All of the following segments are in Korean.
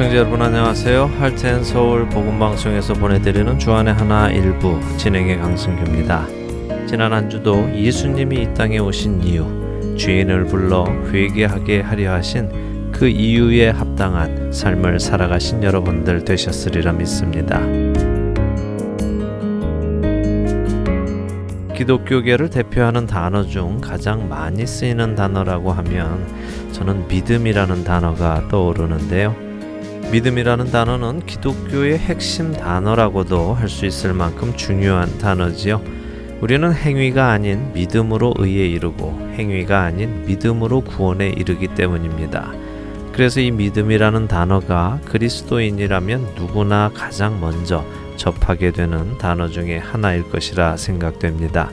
애청자 여러분 안녕하세요. 할텐 서울 복음 방송에서 보내드리는 주안의 하나 일부 진행의 강승규입니다. 지난 한 주도 예수님이 이 땅에 오신 이유, 죄인을 불러 회개하게 하려 하신 그 이유에 합당한 삶을 살아가신 여러분들 되셨으리라 믿습니다. 기독교계를 대표하는 단어 중 가장 많이 쓰이는 단어라고 하면 저는 믿음이라는 단어가 떠오르는데요. 믿음이라는 단어는 기독교의 핵심 단어라고도 할 수 있을 만큼 중요한 단어지요. 우리는 행위가 아닌 믿음으로 의에 이르고 행위가 아닌 믿음으로 구원에 이르기 때문입니다. 그래서 이 믿음이라는 단어가 그리스도인이라면 누구나 가장 먼저 접하게 되는 단어 중에 하나일 것이라 생각됩니다.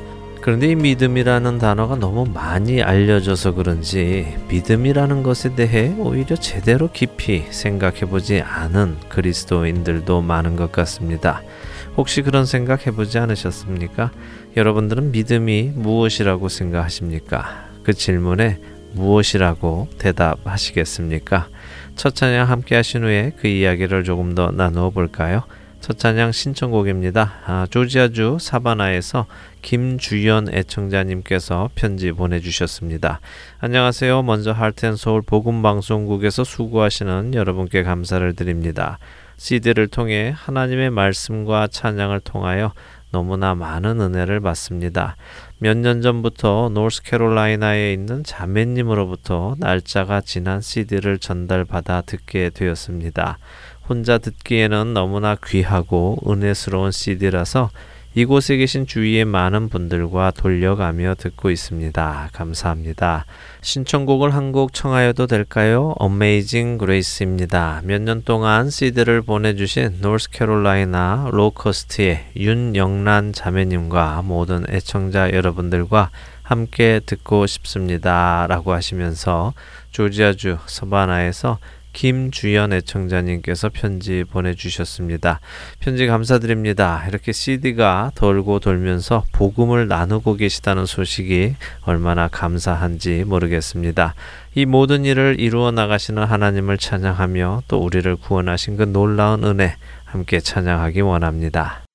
그런데 이 믿음이라는 단어가 너무 많이 알려져서 그런지 믿음이라는 것에 대해 오히려 제대로 깊이 생각해 보지 않은 그리스도인들도 많은 것 같습니다. 혹시 그런 생각 해보지 않으셨습니까? 여러분들은 믿음이 무엇이라고 생각하십니까? 그 질문에 무엇이라고 대답하시겠습니까? 첫 찬양 함께 하신 후에 그 이야기를 조금 더 나누어 볼까요? 첫 찬양 신청곡입니다. 아, 조지아주 사바나에서 김주연 애청자님께서 편지 보내주셨습니다. 안녕하세요. 먼저 할텐서울 복음방송국에서 수고하시는 여러분께 감사를 드립니다. CD를 통해 하나님의 말씀과 찬양을 통하여 너무나 많은 은혜를 받습니다. 몇 년 전부터 노스캐롤라이나에 있는 자매님으로부터 날짜가 지난 CD를 전달받아 듣게 되었습니다. 혼자 듣기에는 너무나 귀하고 은혜스러운 CD라서 이곳에 계신 주위의 많은 분들과 돌려가며 듣고 있습니다. 감사합니다. 신청곡을 한 곡 청하여도 될까요? Amazing Grace입니다. 몇 년 동안 CD를 보내주신 노스캐롤라이나 로커스트의 윤영란 자매님과 모든 애청자 여러분들과 함께 듣고 싶습니다. 라고 하시면서 조지아주 서바나에서 김주연 애청자님께서 편지 보내주셨습니다. 편지 감사드립니다. 이렇게 CD가 돌고 돌면서 복음을 나누고 계시다는 소식이 얼마나 감사한지 모르겠습니다. 이 모든 일을 이루어 나가시는 하나님을 찬양하며 또 우리를 구원하신 그 놀라운 은혜 함께 찬양하기 원합니다.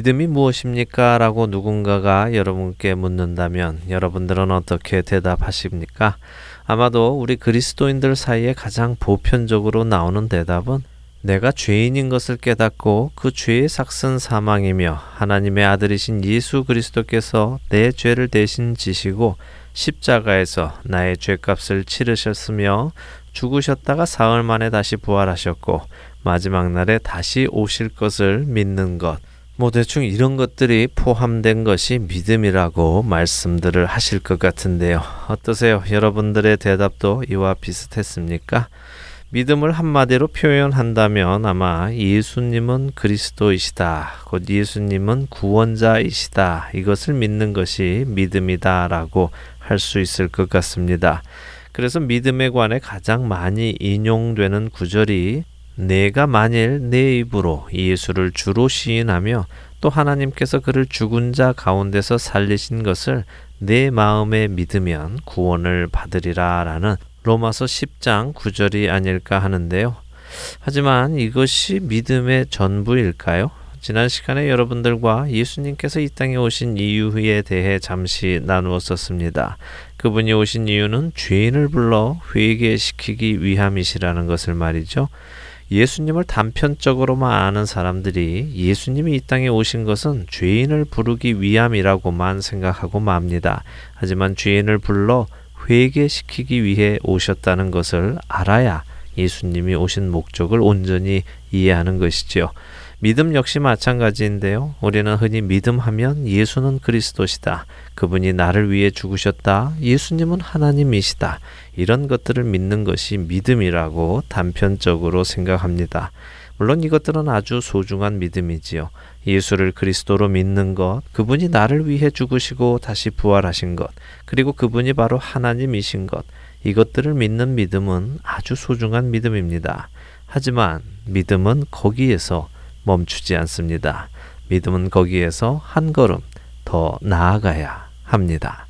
믿음이 무엇입니까? 라고 누군가가 여러분께 묻는다면 여러분들은 어떻게 대답하십니까? 아마도 우리 그리스도인들 사이에 가장 보편적으로 나오는 대답은 내가 죄인인 것을 깨닫고 그 죄의 삭슨 사망이며 하나님의 아들이신 예수 그리스도께서 내 죄를 대신 지시고 십자가에서 나의 죄값을 치르셨으며 죽으셨다가 사흘 만에 다시 부활하셨고 마지막 날에 다시 오실 것을 믿는 것. 뭐 대충 이런 것들이 포함된 것이 믿음이라고 말씀들을 하실 것 같은데요. 어떠세요? 여러분들의 대답도 이와 비슷했습니까? 믿음을 한마디로 표현한다면 아마 예수님은 그리스도이시다. 곧 예수님은 구원자이시다. 이것을 믿는 것이 믿음이다라고 할 수 있을 것 같습니다. 그래서 믿음에 관해 가장 많이 인용되는 구절이 내가 만일 내 입으로 예수를 주로 시인하며 또 하나님께서 그를 죽은 자 가운데서 살리신 것을 내 마음에 믿으면 구원을 받으리라 라는 로마서 10장 9절이 아닐까 하는데요. 하지만 이것이 믿음의 전부일까요? 지난 시간에 여러분들과 예수님께서 이 땅에 오신 이유에 대해 잠시 나누었었습니다. 그분이 오신 이유는 죄인을 불러 회개시키기 위함이시라는 것을 말이죠. 예수님을 단편적으로만 아는 사람들이 예수님이 이 땅에 오신 것은 죄인을 부르기 위함이라고만 생각하고 맙니다. 하지만 죄인을 불러 회개시키기 위해 오셨다는 것을 알아야 예수님이 오신 목적을 온전히 이해하는 것이지요. 믿음 역시 마찬가지인데요. 우리는 흔히 믿음하면 예수는 그리스도시다. 그분이 나를 위해 죽으셨다. 예수님은 하나님이시다. 이런 것들을 믿는 것이 믿음이라고 단편적으로 생각합니다. 물론 이것들은 아주 소중한 믿음이지요. 예수를 그리스도로 믿는 것, 그분이 나를 위해 죽으시고 다시 부활하신 것, 그리고 그분이 바로 하나님이신 것, 이것들을 믿는 믿음은 아주 소중한 믿음입니다. 하지만 믿음은 거기에서 멈추지 않습니다. 믿음은 거기에서 한 걸음 더 나아가야 합니다.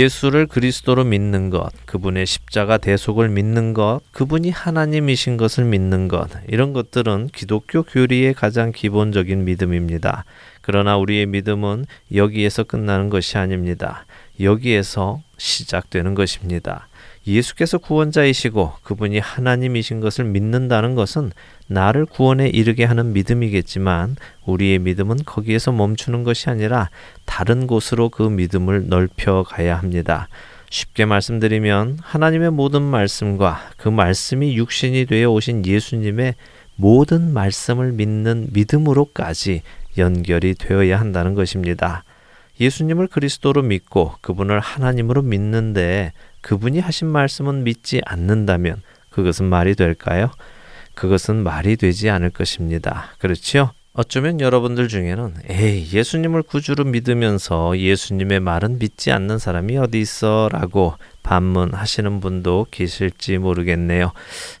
예수를 그리스도로 믿는 것, 그분의 십자가 대속을 믿는 것, 그분이 하나님이신 것을 믿는 것, 이런 것들은 기독교 교리의 가장 기본적인 믿음입니다. 그러나 우리의 믿음은 여기에서 끝나는 것이 아닙니다. 여기에서 시작되는 것입니다. 예수께서 구원자이시고 그분이 하나님이신 것을 믿는다는 것은 나를 구원에 이르게 하는 믿음이겠지만 우리의 믿음은 거기에서 멈추는 것이 아니라 다른 곳으로 그 믿음을 넓혀 가야 합니다. 쉽게 말씀드리면 하나님의 모든 말씀과 그 말씀이 육신이 되어 오신 예수님의 모든 말씀을 믿는 믿음으로까지 연결이 되어야 한다는 것입니다. 예수님을 그리스도로 믿고 그분을 하나님으로 믿는데 그분이 하신 말씀은 믿지 않는다면 그것은 말이 될까요? 그것은 말이 되지 않을 것입니다. 그렇지요? 어쩌면 여러분들 중에는 에이 예수님을 구주로 믿으면서 예수님의 말은 믿지 않는 사람이 어디 있어 라고 반문하시는 분도 계실지 모르겠네요.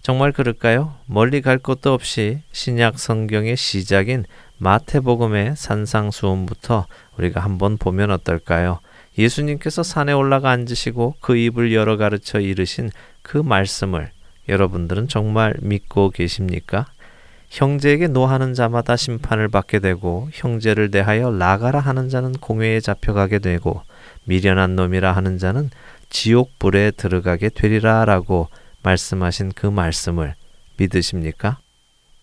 정말 그럴까요? 멀리 갈 것도 없이 신약 성경의 시작인 마태복음의 산상수훈부터 우리가 한번 보면 어떨까요? 예수님께서 산에 올라가 앉으시고 그 입을 열어 가르쳐 이르신 그 말씀을 여러분들은 정말 믿고 계십니까? 형제에게 노하는 자마다 심판을 받게 되고 형제를 대하여 나가라 하는 자는 공회에 잡혀가게 되고 미련한 놈이라 하는 자는 지옥 불에 들어가게 되리라라고 말씀하신 그 말씀을 믿으십니까?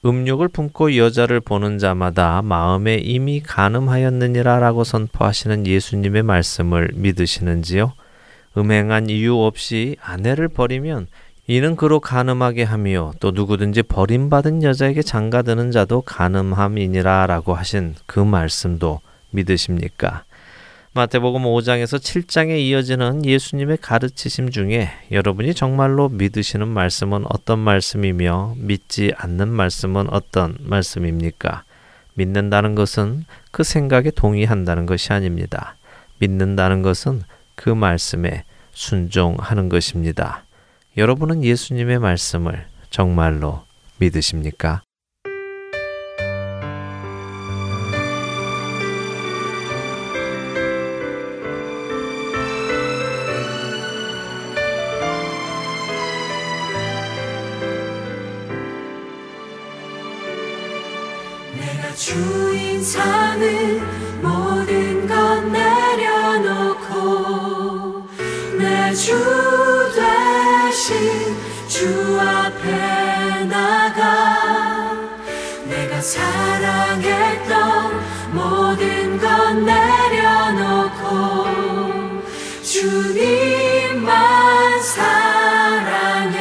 음욕을 품고 여자를 보는 자마다 마음에 이미 가늠하였느니라라고 선포하시는 예수님의 말씀을 믿으시는지요? 음행한 이유 없이 아내를 버리면 이는 그로 가늠하게 하며 또 누구든지 버림받은 여자에게 장가드는 자도 가늠함이니라라고 하신 그 말씀도 믿으십니까? 마태복음 5장에서 7장에 이어지는 예수님의 가르치심 중에 여러분이 정말로 믿으시는 말씀은 어떤 말씀이며 믿지 않는 말씀은 어떤 말씀입니까? 믿는다는 것은 그 생각에 동의한다는 것이 아닙니다. 믿는다는 것은 그 말씀에 순종하는 것입니다. 여러분은 예수님의 말씀을 정말로 믿으십니까? 주 대신 주 앞에 나가. 내가 사랑했던 모든 것 내려놓고 주님만 사랑해.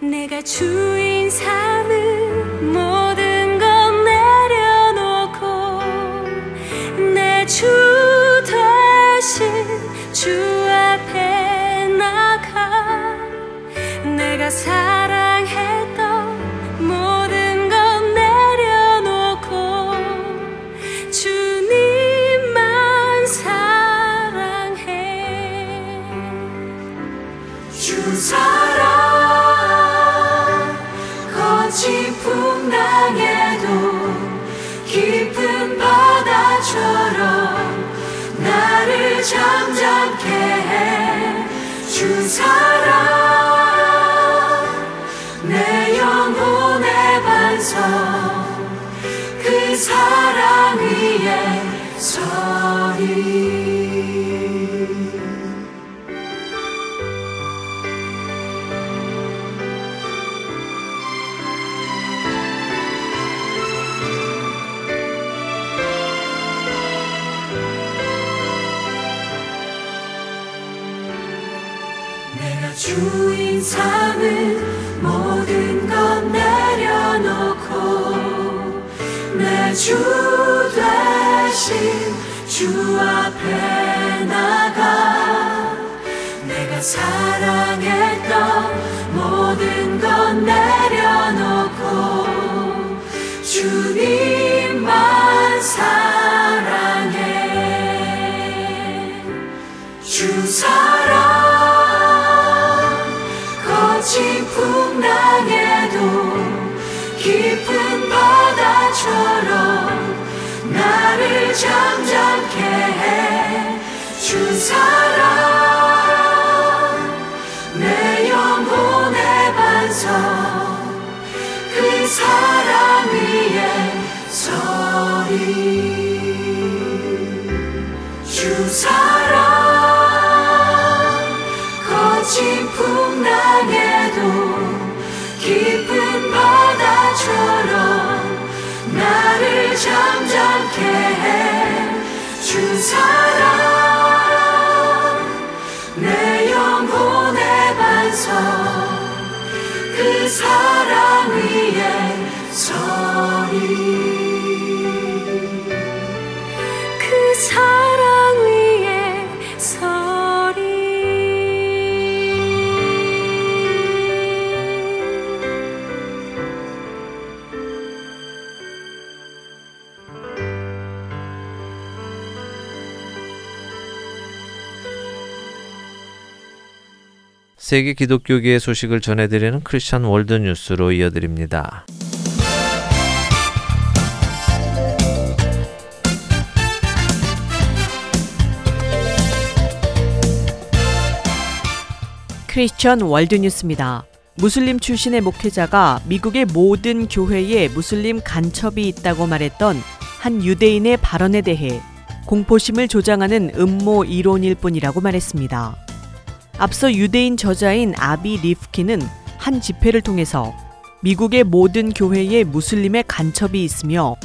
내가 주인 삼은 주 앞에 나가 내가 사랑했던 모든 것 내려놓고 주님만 사랑해. 주 사랑 잠잠케 해 주 사랑 내 영혼의 반성 그 사랑 위에 서리 주 대신 주 앞에 나가. 내가 사랑했던 모든 것 내려놓고 주님만 사랑해. 주 사랑 거친 풍랑에 잠잠케 해 주 사랑 내 영혼의 반석 그 사랑 위에 서리. 주 사랑 거친 풍랑에 잠잠케 해주 사랑 내 영혼의 반석. 그 사랑 위에 서리 세계 기독교계의 소식을 전해드리는 크리스천 월드 뉴스로 이어드립니다. 크리스천 월드 뉴스입니다. 무슬림 출신의 목회자가 미국의 모든 교회에 무슬림 간첩이 있다고 말했던 한 유대인의 발언에 대해 공포심을 조장하는 음모 이론일 뿐이라고 말했습니다. 앞서 유대인 저자인 아비 리프키는 한 집회를 통해서 미국의 모든 교회에 무슬림의 간첩이 있으며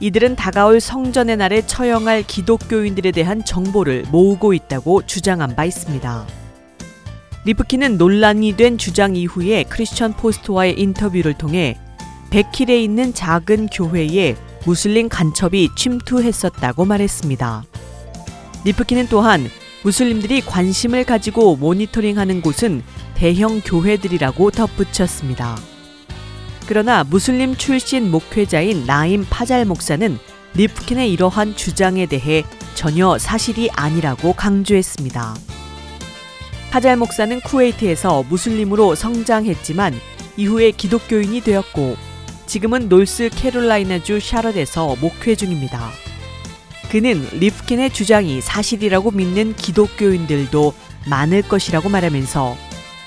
이들은 다가올 성전의 날에 처형할 기독교인들에 대한 정보를 모으고 있다고 주장한 바 있습니다. 리프키는 논란이 된 주장 이후에 크리스천 포스트와의 인터뷰를 통해 백힐에 있는 작은 교회에 무슬림 간첩이 침투했었다고 말했습니다. 리프킨은 또한 무슬림들이 관심을 가지고 모니터링하는 곳은 대형 교회들이라고 덧붙였습니다. 그러나 무슬림 출신 목회자인 나임 파잘 목사는 리프킨의 이러한 주장에 대해 전혀 사실이 아니라고 강조했습니다. 파잘 목사는 쿠웨이트에서 무슬림으로 성장했지만 이후에 기독교인이 되었고 지금은 놀스 캐롤라이나주 샤럿에서 목회 중입니다. 그는 리프킨의 주장이 사실이라고 믿는 기독교인들도 많을 것이라고 말하면서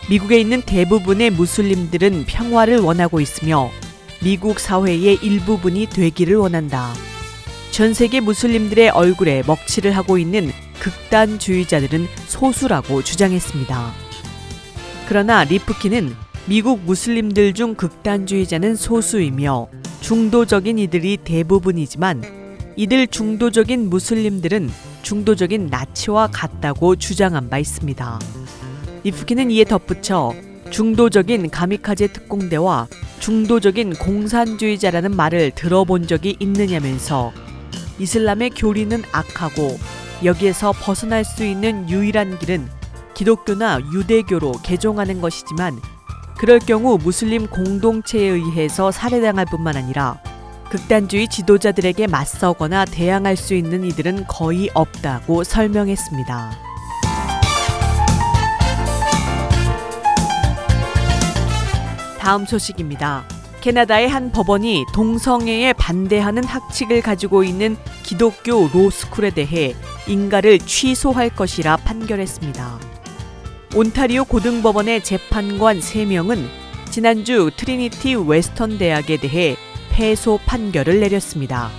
미국에 있는 대부분의 무슬림들은 평화를 원하고 있으며 미국 사회의 일부분이 되기를 원한다. 전 세계 무슬림들의 얼굴에 먹칠을 하고 있는 극단주의자들은 소수라고 주장했습니다. 그러나 리프키는 미국 무슬림들 중 극단주의자는 소수이며 중도적인 이들이 대부분이지만 이들 중도적인 무슬림들은 중도적인 나치와 같다고 주장한 바 있습니다. 리프키는 이에 덧붙여 중도적인 가미카제 특공대와 중도적인 공산주의자라는 말을 들어본 적이 있느냐면서 이슬람의 교리는 악하고 여기에서 벗어날 수 있는 유일한 길은 기독교나 유대교로 개종하는 것이지만 그럴 경우 무슬림 공동체에 의해서 살해당할 뿐만 아니라 극단주의 지도자들에게 맞서거나 대항할 수 있는 이들은 거의 없다고 설명했습니다. 다음 소식입니다. 캐나다의 한 법원이 동성애에 반대하는 학칙을 가지고 있는 기독교 로스쿨에 대해 인가를 취소할 것이라 판결했습니다. 온타리오 고등법원의 재판관 3명은 지난주 트리니티 웨스턴 대학에 대해 패소 판결을 내렸습니다.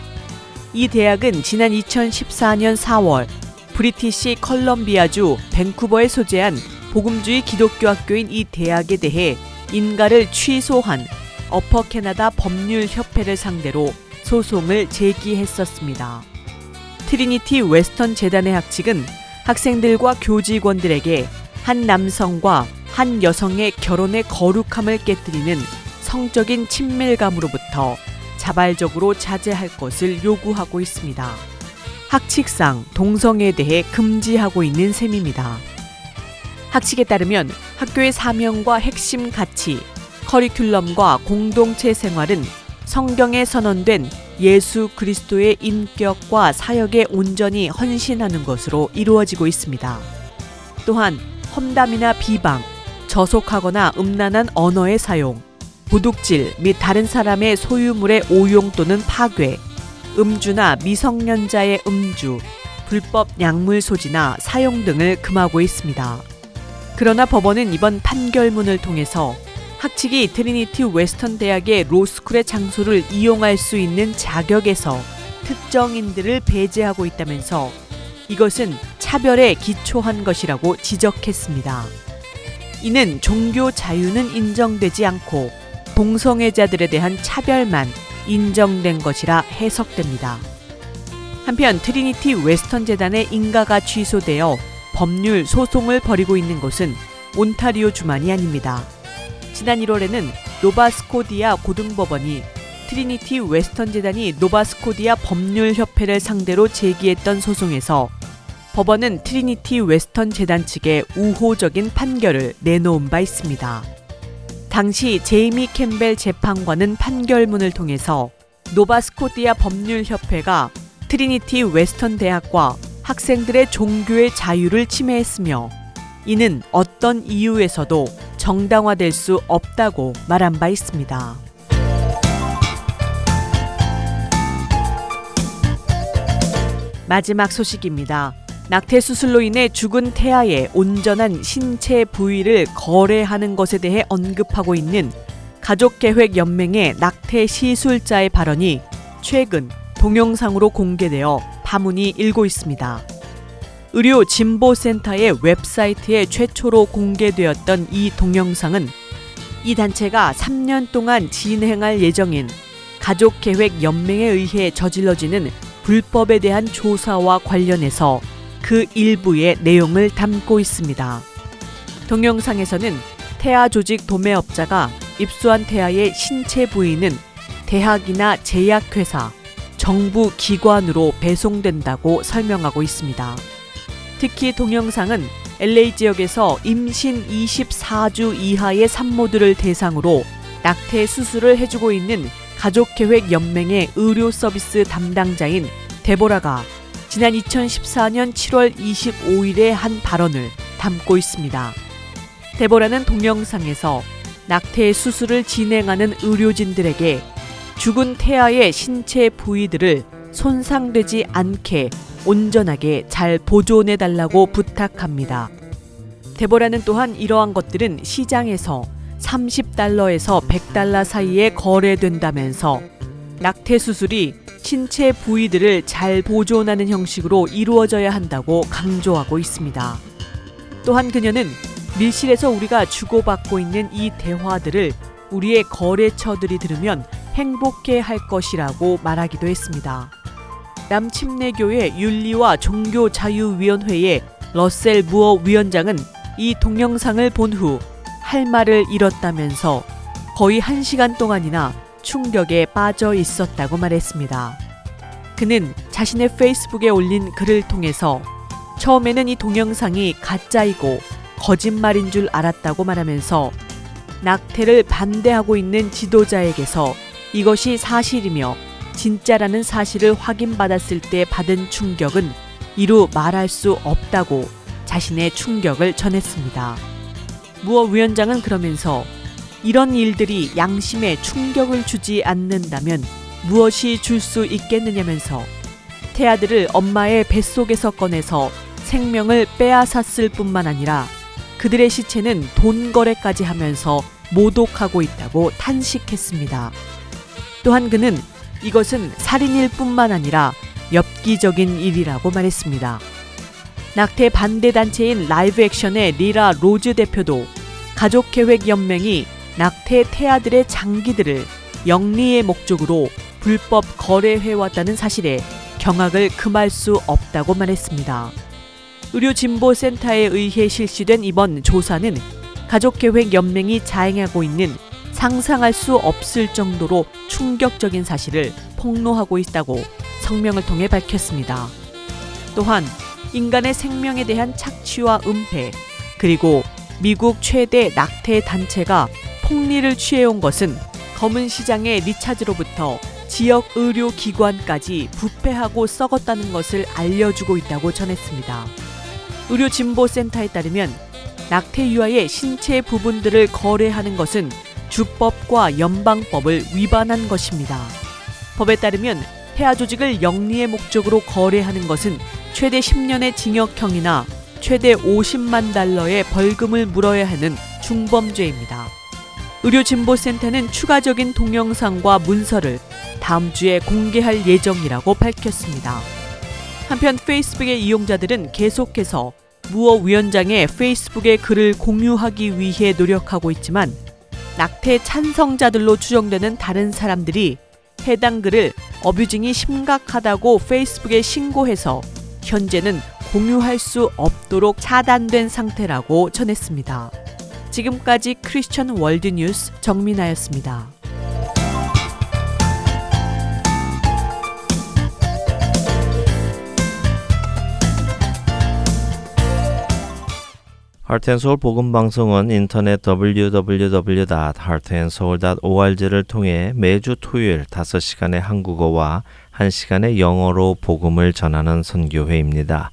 이 대학은 지난 2014년 4월 브리티시 컬럼비아주 밴쿠버에 소재한 복음주의 기독교 학교인 이 대학에 대해 인가를 취소한 어퍼 캐나다 법률 협회를 상대로 소송을 제기했었습니다. 트리니티 웨스턴 재단의 학칙은 학생들과 교직원들에게 한 남성과 한 여성의 결혼의 거룩함을 깨뜨리는 성적인 친밀감으로부터 자발적으로 자제할 것을 요구하고 있습니다. 학칙상 동성애에 대해 금지하고 있는 셈입니다. 학칙에 따르면 학교의 사명과 핵심 가치, 커리큘럼과 공동체 생활은 성경에 선언된 예수 그리스도의 인격과 사역에 온전히 헌신하는 것으로 이루어지고 있습니다. 또한 험담이나 비방, 저속하거나 음란한 언어의 사용, 도둑질 및 다른 사람의 소유물의 오용 또는 파괴, 음주나 미성년자의 음주, 불법 약물 소지나 사용 등을 금하고 있습니다. 그러나 법원은 이번 판결문을 통해서 학칙이 트리니티 웨스턴 대학의 로스쿨의 장소를 이용할 수 있는 자격에서 특정인들을 배제하고 있다면서 이것은 차별에 기초한 것이라고 지적했습니다. 이는 종교 자유는 인정되지 않고 동성애자들에 대한 차별만 인정된 것이라 해석됩니다. 한편 트리니티 웨스턴 재단의 인가가 취소되어 법률 소송을 벌이고 있는 곳은 온타리오 주만이 아닙니다. 지난 1월에는 노바스코디아 고등법원이 트리니티 웨스턴 재단이 노바스코디아 법률협회를 상대로 제기했던 소송에서 법원은 트리니티 웨스턴 재단 측에 우호적인 판결을 내놓은 바 있습니다. 당시 제이미 캠벨 재판관은 판결문을 통해서 노바스코디아 법률협회가 트리니티 웨스턴 대학과 학생들의 종교의 자유를 침해했으며 이는 어떤 이유에서도 정당화될 수 없다고 말한 바 있습니다. 마지막 소식입니다. 낙태 수술로 인해 죽은 태아의 온전한 신체 부위를 거래하는 것에 대해 언급하고 있는 가족계획연맹의 낙태 시술자의 발언이 최근 동영상으로 공개되어 파문이 일고 있습니다. 의료 진보센터의 웹사이트에 최초로 공개되었던 이 동영상은 이 단체가 3년 동안 진행할 예정인 가족계획연맹에 의해 저질러지는 불법에 대한 조사와 관련해서 그 일부의 내용을 담고 있습니다. 동영상에서는 태아 조직 도매업자가 입수한 태아의 신체 부위는 대학이나 제약회사, 정부 기관으로 배송된다고 설명하고 있습니다. 특히 동영상은 LA 지역에서 임신 24주 이하의 산모들을 대상으로 낙태 수술을 해주고 있는 가족계획 연맹의 의료 서비스 담당자인 데보라가 지난 2014년 7월 25일에 한 발언을 담고 있습니다. 데보라는 동영상에서 낙태 수술을 진행하는 의료진들에게 죽은 태아의 신체 부위들을 손상되지 않게 온전하게 잘 보존해 달라고 부탁합니다. 데보라는 또한 이러한 것들은 시장에서 30달러에서 100달러 사이에 거래된다면서 낙태 수술이 신체 부위들을 잘 보존하는 형식으로 이루어져야 한다고 강조하고 있습니다. 또한 그녀는 밀실에서 우리가 주고받고 있는 이 대화들을 우리의 거래처들이 들으면 행복해 할 것이라고 말하기도 했습니다. 남침례교회 윤리와 종교자유위원회의 러셀 무어 위원장은 이 동영상을 본 후 할 말을 잃었다면서 거의 한 시간 동안이나 충격에 빠져 있었다고 말했습니다. 그는 자신의 페이스북에 올린 글을 통해서 처음에는 이 동영상이 가짜이고 거짓말인 줄 알았다고 말하면서 낙태를 반대하고 있는 지도자에게서 이것이 사실이며 진짜라는 사실을 확인받았을 때 받은 충격은 이루 말할 수 없다고 자신의 충격을 전했습니다. 무어 위원장은 그러면서 이런 일들이 양심에 충격을 주지 않는다면 무엇이 줄 수 있겠느냐면서 태아들을 엄마의 뱃속에서 꺼내서 생명을 빼앗았을 뿐만 아니라 그들의 시체는 돈 거래까지 하면서 모독하고 있다고 탄식했습니다. 또한 그는 이것은 살인일 뿐만 아니라 엽기적인 일이라고 말했습니다. 낙태 반대 단체인 라이브 액션의 리라 로즈 대표도 가족계획연맹이 낙태 태아들의 장기들을 영리의 목적으로 불법 거래해왔다는 사실에 경악을 금할 수 없다고 말했습니다. 의료진보센터에 의해 실시된 이번 조사는 가족계획연맹이 자행하고 있는 상상할 수 없을 정도로 충격적인 사실을 폭로하고 있다고 성명을 통해 밝혔습니다. 또한 인간의 생명에 대한 착취와 은폐, 그리고 미국 최대 낙태 단체가 폭리를 취해온 것은 검은 시장의 리차즈로부터 지역 의료 기관까지 부패하고 썩었다는 것을 알려주고 있다고 전했습니다. 의료진보센터에 따르면 낙태 유아의 신체 부분들을 거래하는 것은 주법과 연방법을 위반한 것입니다. 법에 따르면 태아 조직을 영리의 목적으로 거래하는 것은 최대 10년의 징역형이나 최대 50만 달러의 벌금을 물어야 하는 중범죄입니다. 의료진보센터는 추가적인 동영상과 문서를 다음 주에 공개할 예정이라고 밝혔습니다. 한편 페이스북의 이용자들은 계속해서 무어 위원장의 페이스북에 글을 공유하기 위해 노력하고 있지만 낙태 찬성자들로 추정되는 다른 사람들이 해당 글을 어뷰징이 심각하다고 페이스북에 신고해서 현재는 공유할 수 없도록 차단된 상태라고 전했습니다. 지금까지 크리스천 월드뉴스 정민아였습니다. 하트앤서울 복음방송은 인터넷 www.heartandsoul.org를 통해 매주 토요일 5시간의 한국어와 1시간의 영어로 복음을 전하는 선교회입니다.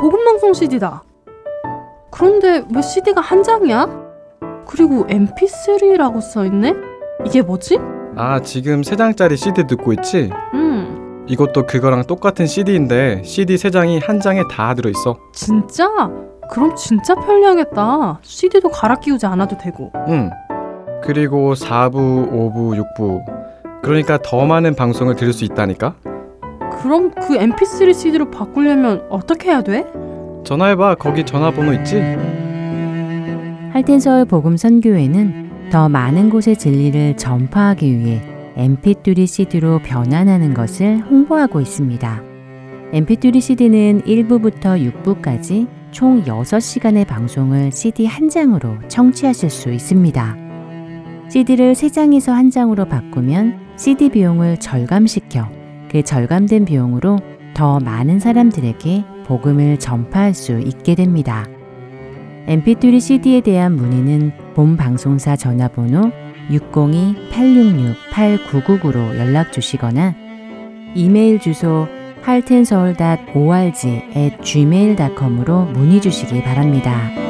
복음방송 CD다. 그런데 왜 CD가 한 장이야? 그리고 MP3라고 써있네? 이게 뭐지? 아, 지금 3장짜리 CD 듣고 있지? 음, 이것도 그거랑 똑같은 CD인데 CD 3장이 한 장에 다 들어있어. 진짜? 그럼 진짜 편리하겠다. CD도 갈아 끼우지 않아도 되고. 응. 그리고 4부, 5부, 6부. 그러니까 더 많은 방송을 들을 수 있다니까? 그럼 그 MP3 CD로 바꾸려면 어떻게 해야 돼? 전화해봐. 거기 전화번호 있지? 할텐서울 복음 선교회는 더 많은 곳의 진리를 전파하기 위해 MP3 CD로 변환하는 것을 홍보하고 있습니다. MP3 CD는 1부부터 6부까지 총 6시간의 방송을 CD 한 장으로 청취하실 수 있습니다. CD를 3장에서 한 장으로 바꾸면 CD 비용을 절감시켜 그 절감된 비용으로 더 많은 사람들에게 복음을 전파할 수 있게 됩니다. mp3 CD에 대한 문의는 본 방송사 전화번호 602-866-8999로 연락 주시거나 이메일 주소 heartandsoul.org gmail.com으로 문의 주시기 바랍니다.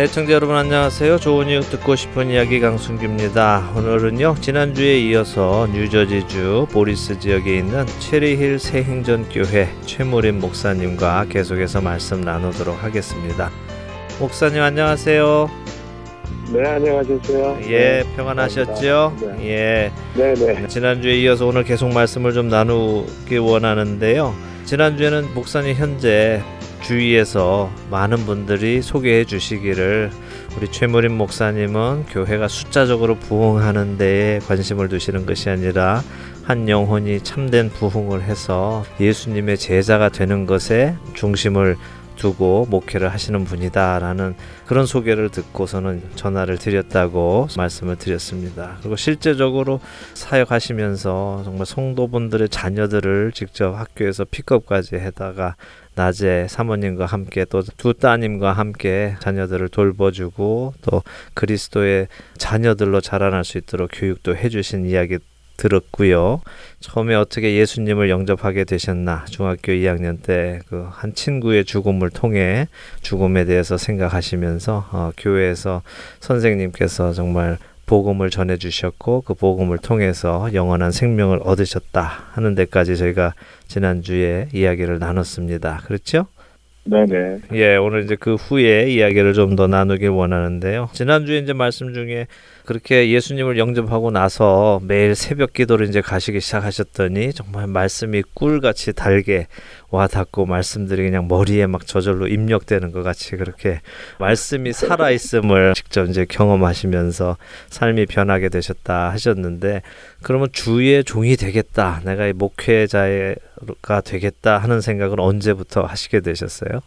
네, 청자 여러분 안녕하세요. 좋은 이유 듣고 싶은 이야기 강순규입니다. 오늘은요 지난주에 이어서 뉴저지주 보리스 지역에 있는 체리힐 새행전교회 최무림 목사님과 계속해서 말씀 나누도록 하겠습니다. 목사님 안녕하세요. 네, 안녕하셨어요. 예, 평안하셨죠? 네. 예. 네, 네. 지난주에 이어서 오늘 계속 말씀을 좀 나누기 원하는데요. 지난주에는 목사님 현재 주위에서 많은 분들이 소개해 주시기를 우리 최무림 목사님은 교회가 숫자적으로 부흥하는 데에 관심을 두시는 것이 아니라 한 영혼이 참된 부흥을 해서 예수님의 제자가 되는 것에 중심을 두고 목회를 하시는 분이다라는 그런 소개를 듣고서는 전화를 드렸다고 말씀을 드렸습니다. 그리고 실제적으로 사역하시면서 정말 성도분들의 자녀들을 직접 학교에서 픽업까지 해다가 낮에 사모님과 함께 또 두 따님과 함께 자녀들을 돌봐주고 또 그리스도의 자녀들로 자라날 수 있도록 교육도 해주신 이야기 들었고요. 처음에 어떻게 예수님을 영접하게 되셨나 중학교 2학년 때 그 한 친구의 죽음을 통해 죽음에 대해서 생각하시면서 어, 교회에서 선생님께서 정말 복음을 전해 주셨고 그 복음을 통해서 영원한 생명을 얻으셨다 하는 데까지 저희가 지난주에 이야기를 나눴습니다. 그렇죠? 네네. 예, 오늘 이제 그 후에 이야기를 좀 더 나누길 원하는데요. 지난주에 이제 말씀 중에 그렇게 예수님을 영접하고 나서 매일 새벽 기도를 이제 가시기 시작하셨더니 정말 말씀이 꿀같이 달게 와 닿고 말씀들이 그냥 머리에 막 저절로 입력되는 것 같이 그렇게 말씀이 살아 있음을 직접 이제 경험하시면서 삶이 변하게 되셨다 하셨는데 그러면 주의 종이 되겠다. 내가 이 목회자가 되겠다 하는 생각을 언제부터 하시게 되셨어요?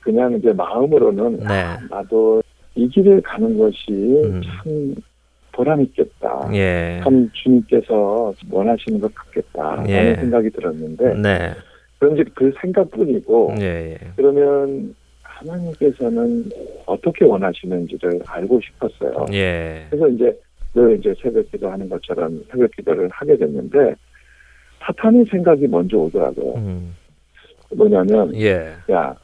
그냥 이제 마음으로는 네. 아, 나도 이 길을 가는 것이 음. 참 보람 있겠다. 예. 참 주님께서 원하시는 것 같겠다. 예. 라는 생각이 들었는데 네. 그런지 그 생각뿐이고 예, 예. 그러면 하나님께서는 어떻게 원하시는지를 알고 싶었어요. 예. 그래서 이제 늘 이제 새벽 기도 하는 것처럼 새벽 기도를 하게 됐는데 사탄의 생각이 먼저 오더라고요. 음. 뭐냐면 예. 야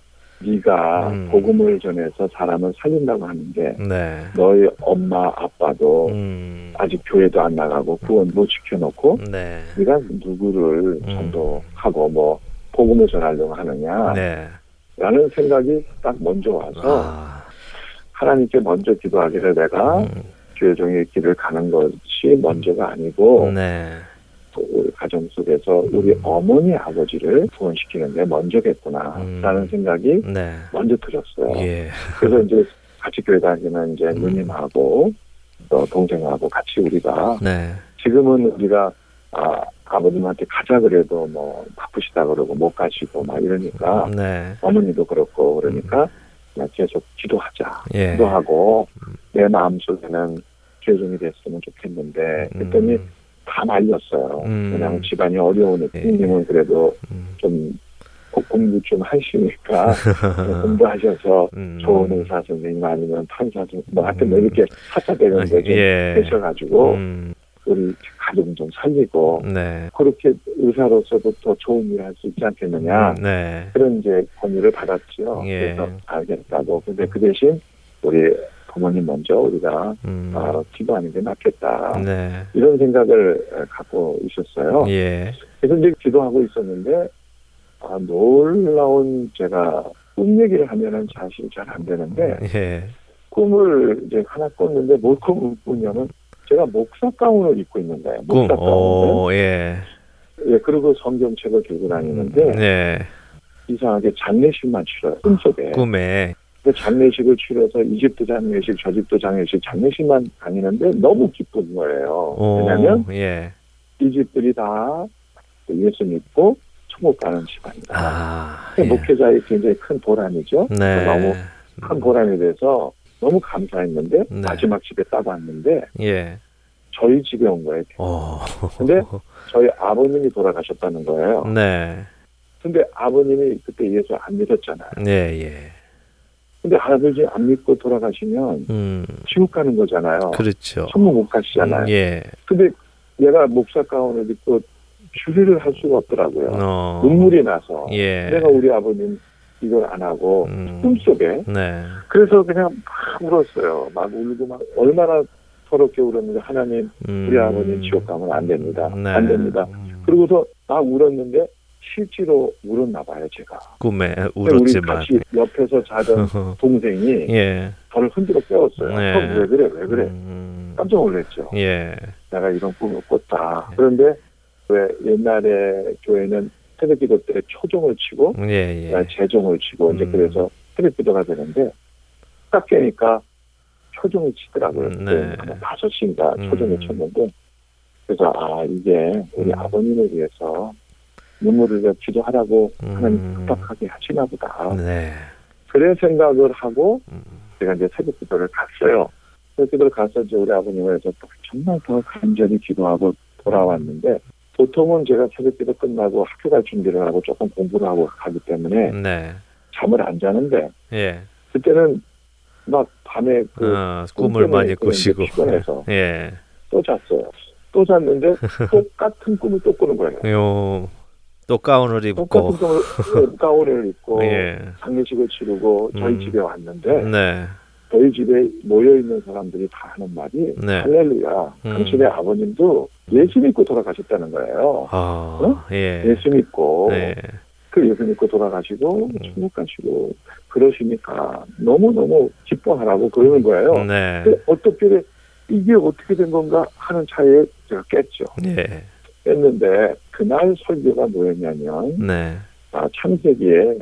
네가 음. 복음을 전해서 사람을 살린다고 하는 데 네. 너희 엄마 아빠도 음. 아직 교회도 안 나가고 구원 못 지켜놓고 네. 네가 누구를 음. 전도하고 뭐 복음을 전하려고 하느냐 네. 라는 생각이 딱 먼저 와서 아. 하나님께 먼저 기도하기를 내가 음. 교회 종의 길을 가는 것이 먼저가 아니고 네. 가정 속에서 우리 음. 어머니 아버지를 구원시키는 게 먼저겠구나 음. 라는 생각이 네. 먼저 들었어요. 예. 그래서 이제 같이 교회 다니는 이제 음. 누님하고 또 동생하고 같이 우리가 네. 지금은 우리가 아, 아버님한테 가자 그래도 뭐 바쁘시다 그러고 못 가시고 막 이러니까 네. 어머니도 그렇고 그러니까 그냥 계속 기도하자 예. 기도하고 내 마음속에는 죄종이 됐으면 좋겠는데 그랬더니 음. 다 말렸어요. 음. 그냥 집안이 어려우니까 예. 님은 그래도 음. 좀 고- 공부 좀 하시니까 공부하셔서 음. 좋은 의사 선생님 아니면 판사 선생님 뭐 하여튼 뭐 이렇게 하차되는 거좀 예. 하셔가지고 음. 우리 가정 좀 살리고 네. 그렇게 의사로서도 더 좋은 일을 할수 있지 않겠느냐 네. 그런 이제 권유를 받았지요. 예. 그래서 알겠다고. 근데 그 대신 우리 부모님 먼저 우리가 음. 어, 기도하는 게 낫겠다. 네. 이런 생각을 어, 갖고 있었어요. 예. 그래서 이제 기도하고 있었는데 아, 놀라운 제가 꿈 얘기를 하면은 사실 잘 안 되는데 예. 꿈을 이제 하나 꿨는데 뭘 꾸냐면 제가 목사 가운을 입고 있는 거예요. 꿈. 목사 가운을. 오, 예. 예, 그리고 성경책을 들고 다니는데 네. 이상하게 장례식만 치러요. 꿈속에. 꿈에 그 장례식을 치러서 이 집도 장례식, 저 집도 장례식, 장례식만 다니는데 너무 기쁜 거예요. 오, 왜냐하면 예. 이 집들이 다 예수 믿고 천국 가는 집안이다. 아. 그 예. 목회자의 굉장히 큰 보람이죠. 네. 너무 큰 보람이 돼서 너무 감사했는데 네. 마지막 집에 딱 왔는데 예. 저희 집에 온 거예요. 오. 근데 저희 아버님이 돌아가셨다는 거예요. 네. 근데 아버님이 그때 예수 안 믿었잖아요. 예, 예. 근데 아버지 안 믿고 돌아가시면 음. 지옥 가는 거잖아요. 그렇죠. 천국 못 가시잖아요. 음, 예. 근데 얘가 목사 가운을 입고 주례를 할 수가 없더라고요. 어. 눈물이 나서 예. 내가 우리 아버님 이걸 안 하고 음. 꿈속에 네. 그래서 그냥 막 울었어요. 막 울고 막 얼마나 서럽게 울었는데 하나님 음. 우리 아버님 지옥 가면 안 됩니다. 네. 안 됩니다. 음. 그리고서 막 울었는데 실제로 울었나 봐요 제가. 꿈에 울었지만. 같이 옆에서 자던 동생이 예. 저를 흔들어 깨웠어요. 네. 형, 왜 그래 왜 그래 음. 깜짝 놀랐죠. 예. 내가 이런 꿈을 꿨다. 네. 그런데 왜 옛날에 교회는 새벽기도 때 초종을 치고 예, 예. 재종을 치고 이제 음. 그래서 새벽기도가 되는데 딱 깨니까 초종을 치더라고요. 음, 네. 다섯인가 음. 초종을 쳤는데 그래서 아 이게 우리 음. 아버님을 위해서 눈물을 흘려 기도하라고 음. 하나님 부탁하게 하시나 보다. 네. 그래 생각을 하고 음. 제가 이제 새벽 기도를 갔어요. 새벽 기도를 가서 이제 우리 아버님을 정말 더 간절히 기도하고 돌아왔는데 보통은 제가 새벽 기도 끝나고 학교 갈 준비를 하고 조금 공부를 하고 가기 때문에 네. 잠을 안 자는데 예. 그때는 막 밤에 그 어, 꿈을 많이 꾸시고. 피곤해서 예. 또 잤어요. 또 잤는데 똑같은 꿈을 또 꾸는 거예요. 요, 또 가운을 입고. 똑같은 가운을 입고 예. 장례식을 치르고 저희 음. 집에 왔는데 네. 저희 집에 모여 있는 사람들이 다 하는 말이 네. 할렐루야. 음. 당신의 아버님도 예수 믿고 돌아가셨다는 거예요. 아, 어? 예. 예수 믿고 네. 그 예수 믿고 돌아가시고 음. 천국 가시고 그러시니까 너무 너무 기뻐하라고 그러는 거예요. 네. 어떻게 이게 어떻게 된 건가 하는 차에 제가 깼죠. 예. 깼는데 그날 설교가 뭐였냐면 네. 아, 창세기에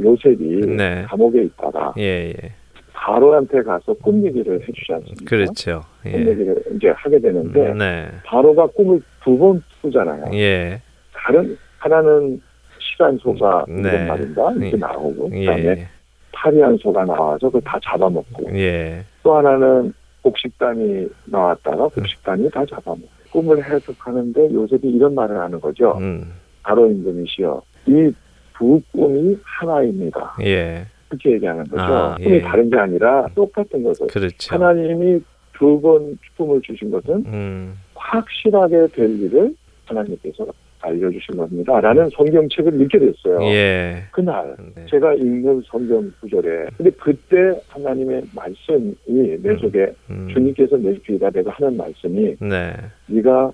요셉이 네. 감옥에 있다가 예, 예. 바로한테 가서 꿈 얘기를 해주지 않습니까? 그렇죠. 꿈 예. 얘기를 이제 하게 되는데 네. 바로가 꿈을 두 번 꾸잖아요. 예. 다른 하나는 실한 소가 네. 이런 말인가 이렇게 예. 나오고 그다음에 예. 파리한 소가 나와서 그걸 다 잡아먹고 예. 또 하나는 곡식단이 나왔다가 곡식단이 다 잡아먹고 꿈을 해석하는데 요셉이 이런 말을 하는 거죠. 음. 바로 임금이시여 이 두 꿈이 하나입니다. 예. 그렇게 얘기하는 거죠. 아, 꿈이 예. 다른 게 아니라 똑같은 것을 그렇죠. 하나님이 두 번 꿈을 주신 것은 음. 확실하게 될 일을 하나님께서 알려주신 겁니다. 라는 성경책을 읽게 됐어요. 예. 그날 네. 제가 읽는 성경 구절에 근데 그때 하나님의 말씀이 내 음. 속에 음. 주님께서 내 귀에다 내가 하는 말씀이 네. 네가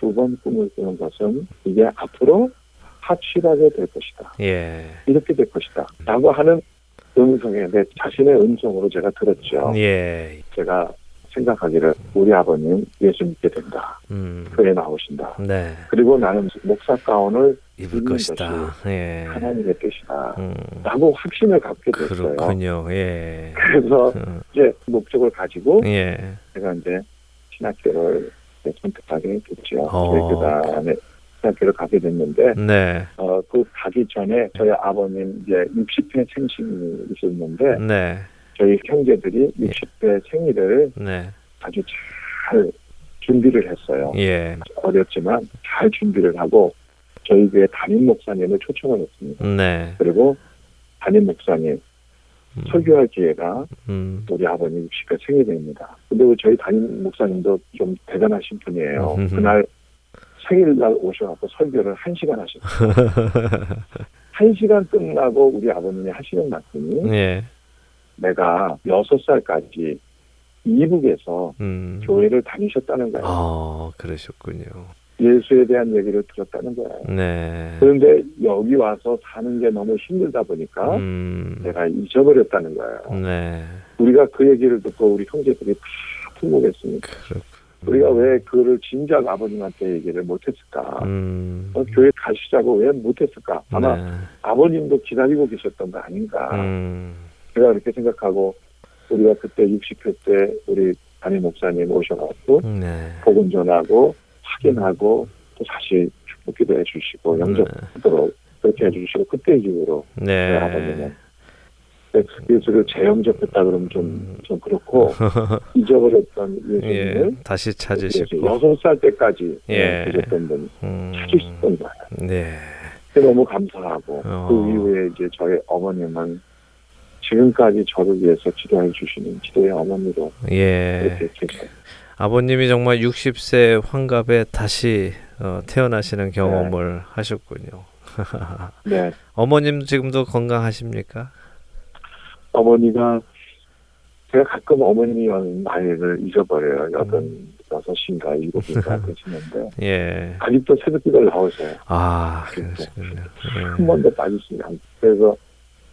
두 번 꿈을 꾸는 것은 이게 앞으로 확실하게 될 것이다. 예. 이렇게 될 것이다. 라고 하는 음성에 내 자신의 음성으로 제가 들었죠. 예. 제가 생각하기를 우리 아버님 예수 믿게 된다. 음. 교회 나오신다. 네. 그리고 나는 목사 가운을 입을 것이다. 예. 하나님의 뜻이다. 음. 라고 확신을 갖게 됐어요. 그렇군요. 예. 그래서 음. 이제 목적을 가지고 예. 제가 이제 신학교를 선택하게 됐죠. 어. 그 다음에 신학교를 가게 됐는데 네. 어, 그 가기 전에 저희 아버님 이제 60회 생신이 있었는데 네. 저희 형제들이 60회 생일을 네. 아주 잘 준비를 했어요. 예. 어렸지만 잘 준비를 하고 저희 교회 담임 목사님을 초청을 했습니다. 네. 그리고 담임 목사님 음. 설교할 기회가 음. 우리 아버님 60회 생일입니다. 근데 그 저희 담임 목사님도 좀 대단하신 분이에요. 음흠. 그날 생일날 오셔갖고 설교를 한 시간 하셨어요. 한 시간 끝나고 우리 아버님이 하시는 말씀이 예. 내가 여섯 살까지 이북에서 음. 교회를 다니셨다는 거예요. 어, 그러셨군요. 예수에 대한 얘기를 들었다는 거예요. 네. 그런데 여기 와서 사는 게 너무 힘들다 보니까 음. 내가 잊어버렸다는 거예요. 네. 우리가 그 얘기를 듣고 우리 형제들이 다 통곡했습니다. 우리가 왜 그를 진작 아버님한테 얘기를 못했을까? 음. 어, 교회 가시자고 왜 못했을까? 아마 네. 아버님도 기다리고 계셨던 거 아닌가? 음. 제가 그렇게 생각하고 우리가 그때 60회 때 우리 담임 목사님 오셔갖고 네. 복음 전하고 확인하고 또 다시 축복기도 해주시고 영접하도록 그렇게 해주시고 그때 이후로 네. 아버님은 네, 예수를 재영접했다 그러면 좀, 음. 좀 그렇고 잊어버렸던 예. 예수님을 다시 찾으시고. 여섯 살 때까지 예. 계셨던 분 음. 찾으셨던 거예요. 네. 너무 감사하고 어. 그 이후에 이제 저희 어머님은 지금까지 저를 위해서 기도해 주시는 기도의 어머니로 예. 아버님이 정말 60세 환갑에 다시 어, 태어나시는 경험을 하셨군요. 네, 어머님 지금도 건강하십니까? 어머니가 제가 가끔 어머니 나이를 잊어버려요. 여든 여섯인가 일곱인가 되시는데 예. 아직도 새벽기도를 나오세요. 아, 그러시군요. 한 예. 번도 빠지시지 않고 그래서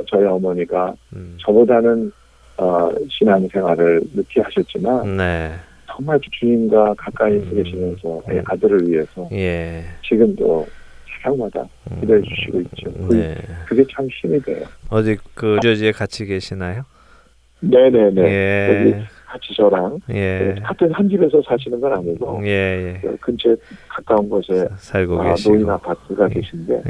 저희 어머니가 음. 저보다는 어, 신앙생활을 늦게 하셨지만 네. 정말 주님과 가까이 음. 계시면서 음. 아들을 위해서 예. 지금도 사랑마다 기도해 주시고 있죠. 그- 네. 그게 참 힘이 돼요. 어디 그 뉴저지에 같이 계시나요? 네네네. 예. 같이 저랑 예. 같은 한 집에서 사시는 건 아니고 예, 예. 그 근처에 가까운 곳에 살고 아, 계시고. 노인 아파트가 계신데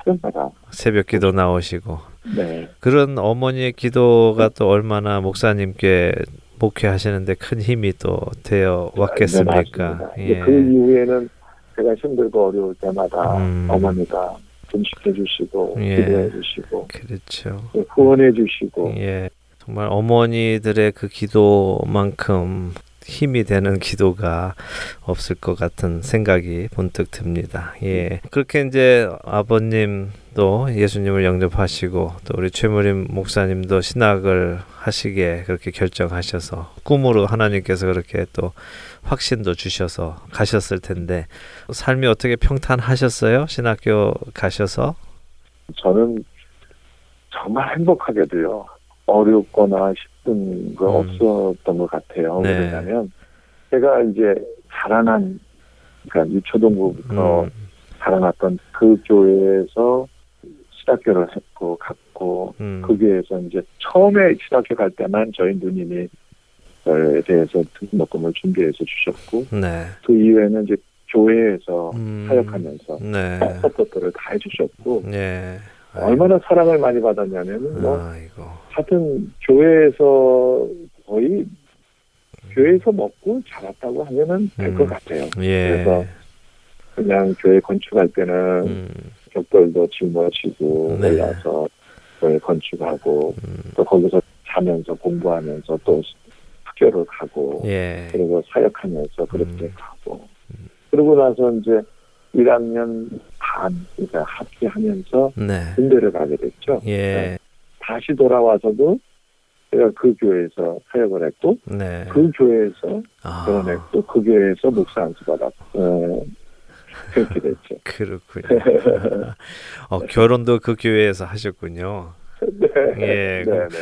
예. 타령마다 새벽 기도 나오시고. 네. 그런 어머니의 기도가 또 얼마나 목사님께 목회하시는데 큰 힘이 또 되어 네, 왔겠습니까? 맞습니다. 예. 그 이후에는 제가 힘들고 어려울 때마다 음. 어머니가 금식해 주시고 예. 기도해 주시고 그렇죠. 후원해 주시고 예. 정말 어머니들의 그 기도만큼 힘이 되는 기도가 없을 것 같은 생각이 번뜩 듭니다. 예. 그렇게 이제 아버님도 예수님을 영접하시고 또 우리 최무림 목사님도 신학을 하시게 그렇게 결정하셔서 꿈으로 하나님께서 그렇게 또 확신도 주셔서 가셨을 텐데 삶이 어떻게 평탄하셨어요? 신학교 가셔서? 저는 정말 행복하게도요. 어렵거나 힘든 거 음. 없었던 것 같아요. 네. 왜냐하면 제가 이제 자라난 그러니까 유초동부부터 음, 자라났던 그 교회에서 신학교를 했고 갔고 음, 그 교회에서 이제 처음에 신학교 갈 때만 저희 누님이 저에 대해서 등록금을 준비해서 주셨고 네. 그 이후에는 이제 교회에서 음, 사역하면서 네. support를 다 해주셨고 네. 얼마나 사랑을 많이 받았냐면 뭐 아이고. 하여튼 교회에서 거의 교회에서 먹고 자랐다고 하면은 될것 음. 같아요. 예. 그래서 그냥 교회 건축할 때는 음, 벽돌도 짊어지고 네. 올라서 교회 건축하고 음, 또 거기서 자면서 공부하면서 또 학교를 가고 예. 그리고 사역하면서 그렇게 음. 가고 그러고 나서 이제 1학년 반 그러니까 합기하면서 네. 군대를 가게 됐죠. 예. 다시 돌아와서도 제가 그 교회에서 사역을 했고 네. 그 교회에서 아, 결혼했고 그 교회에서 목사 안수 받았고 어, 그렇게 됐죠. 그렇군요. 어, 결혼도 그 교회에서 하셨군요. 네, 예. 네, 네.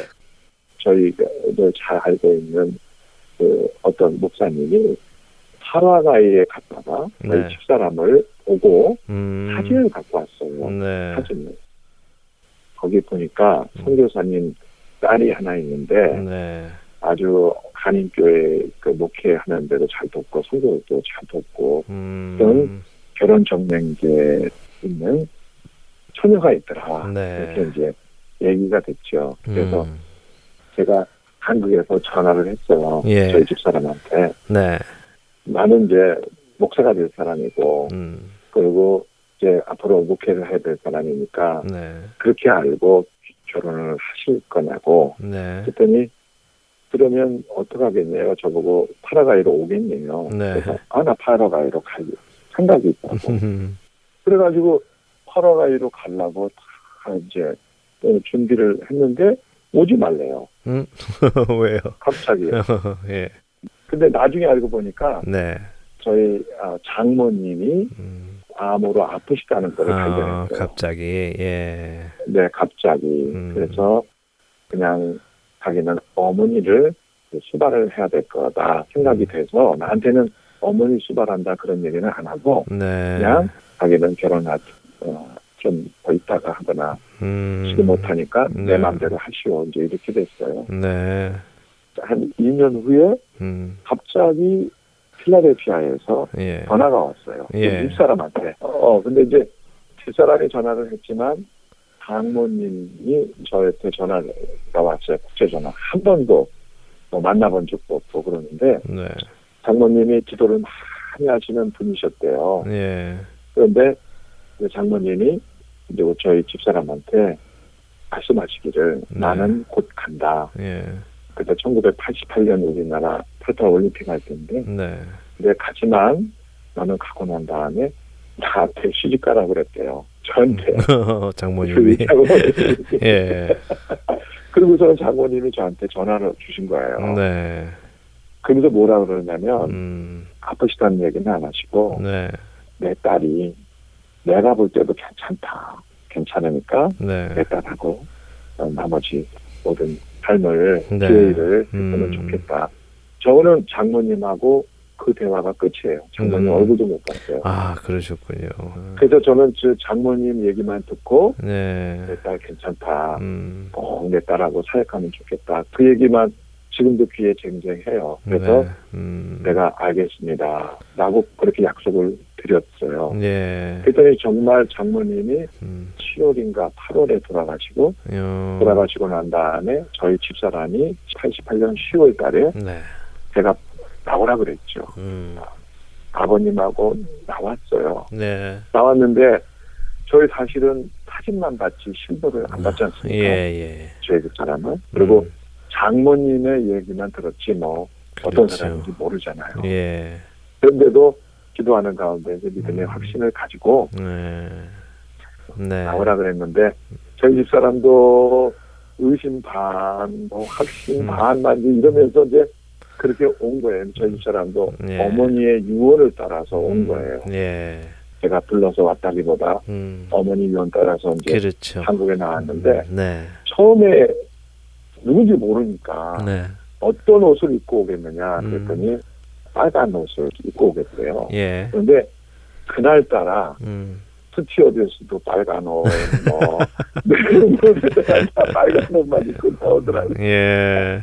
저희도 잘 알고 있는 그 어떤 목사님이 파라과이에 갔다가 네. 집사람을 보고 음. 사진을 갖고 왔어요. 네. 사진을. 거기 보니까 선교사님 딸이 하나 있는데 네. 아주 한인교회 그 목회하는 데도 잘 돕고 선교도 잘 돕고 음. 또 결혼 정명기에 있는 처녀가 있더라. 네. 이렇게 이제 얘기가 됐죠. 그래서 음. 제가 한국에서 전화를 했어요. 예. 저희 집 사람한테. 네. 나는 이제 목사가 될 사람이고, 음. 그리고 이제 앞으로 목회를 해야 될 사람이니까, 네. 그렇게 알고 결혼을 하실 거냐고. 네. 그랬더니, 그러면 어떡하겠네요. 저보고 파라가이로 오겠네요. 네. 그래서, 아, 나 파라가이로 갈 생각이 있다고. 음. 그래가지고 파라가이로 가려고 다 이제 어, 준비를 했는데, 오지 말래요. 왜요? 갑자기. 예. 근데 나중에 알고 보니까 네. 저희 아, 장모님이 음. 암으로 아프시다는 걸 아, 발견했어요. 갑자기 예. 네, 갑자기. 음. 그래서 그냥 자기는 어머니를 수발을 해야 될 거다 생각이 음. 돼서 나한테는 어머니 수발한다 그런 얘기는 안 하고 네. 그냥 자기는 결혼하 어, 좀더 있다가 하거나 음. 지금 못하니까 네. 내 마음대로 하시오 이제 이렇게 됐어요. 네. 한 2년 후에 음. 갑자기 필라델피아에서 예. 전화가 왔어요. 예. 그 집사람한테. 어, 근데 이제 집사람이 전화를 했지만 장모님이 저한테 전화가 왔어요. 국제 전화. 한 번도 뭐 만나본 적도 없고 그러는데 네. 장모님이 기도를 많이 하시는 분이셨대요. 예. 그런데 이제 장모님이 이제 저희 집사람한테 말씀하시기를 네. 나는 곧 간다. 예. 그때 1988년 우리나라 88 올림픽 할 때인데 네. 근데 가지만 너는 가고 난 다음에 나한테 시집 가라고 그랬대요. 저한테. 장모님이 그 장모님이. 예. 그리고서 장모님이 저한테 전화를 주신 거예요. 네. 그러면서 뭐라 그러냐면 음. 아프시다는 얘기는 안 하시고 네. 내 딸이 내가 볼 때도 괜찮다. 괜찮으니까 네. 내 딸하고 어, 나머지 모든 삶을 네. 기회를 했으면 음. 좋겠다. 저는 장모님하고 그 대화가 끝이에요. 장모님 음. 얼굴도 못 봤어요. 아, 그러셨군요. 그래서 저는 저 장모님 얘기만 듣고 네. 내딸 괜찮다. 음. 꼭내 딸하고 사역하면 좋겠다. 그 얘기만 지금도 귀에 쟁쟁해요. 그래서 네. 음. 내가 알겠습니다. 라고 그렇게 약속을 드렸어요. 예. 그랬더니 정말 장모님이 음. 7월인가 8월에 돌아가시고 요. 돌아가시고 난 다음에 저희 집사람이 88년 10월 달에 네. 제가 나오라 그랬죠. 음. 아버님하고 나왔어요. 네. 나왔는데 저희 사실은 사진만 봤지 실물을 안 봤지 않습니까? 예, 예. 저희 집사람은. 그리고 음. 장모님의 얘기만 들었지 뭐 어떤 그렇죠. 사람인지 모르잖아요. 예. 그런데도 기도하는 가운데 이제 믿음의 음. 확신을 가지고 네. 네. 나오라 그랬는데 저희 집 사람도 의심 반, 뭐 확신 음. 반만 이러면서 이제 그렇게 온 거예요. 저희 집 사람도 예. 어머니의 유언을 따라서 온 음, 거예요. 예. 제가 불러서 왔다기보다 음. 어머니 유언 따라서 이제 그렇죠. 한국에 나왔는데 네. 처음에 누군지 모르니까 네. 어떤 옷을 입고 오겠느냐 음. 그랬더니 빨간 옷을 입고 오겠대요. 예. 그런데 그날 따라 음. 스튜어디스도 빨간 옷, 뭐 다 빨간 옷만 입고 나오더라고요. 예.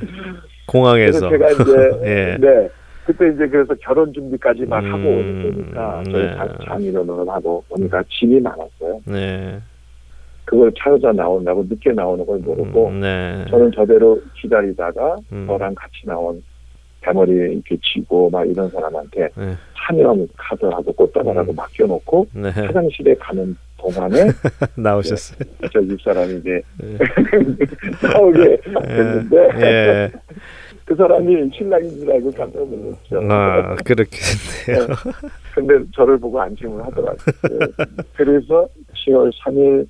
공항에서. 제가 이제 예. 네 그때 이제 그래서 결혼 준비까지 막 음, 하고 오니까 저희 네. 장- 장인어른을 하고 보니까 짐이 많았어요. 네. 그걸 차여자 나온다고 늦게 나오는 걸 모르고 음, 네. 저는 저대로 기다리다가 음. 저랑 같이 나온 대머리 이렇게 쥐고 막 이런 사람한테 네. 사명 카드하고 꽃다발하고 음. 맡겨놓고 네. 화장실에 가는 동안에 나오셨어요. 저 집사람이 이제 예. 나오게 됐는데 예. 그 사람이 신랑인 줄 알고 깜짝 놀랐죠. 아, 그렇게 됐네요. 근데 저를 보고 안심을 하더라고요. 그래서 10월 3일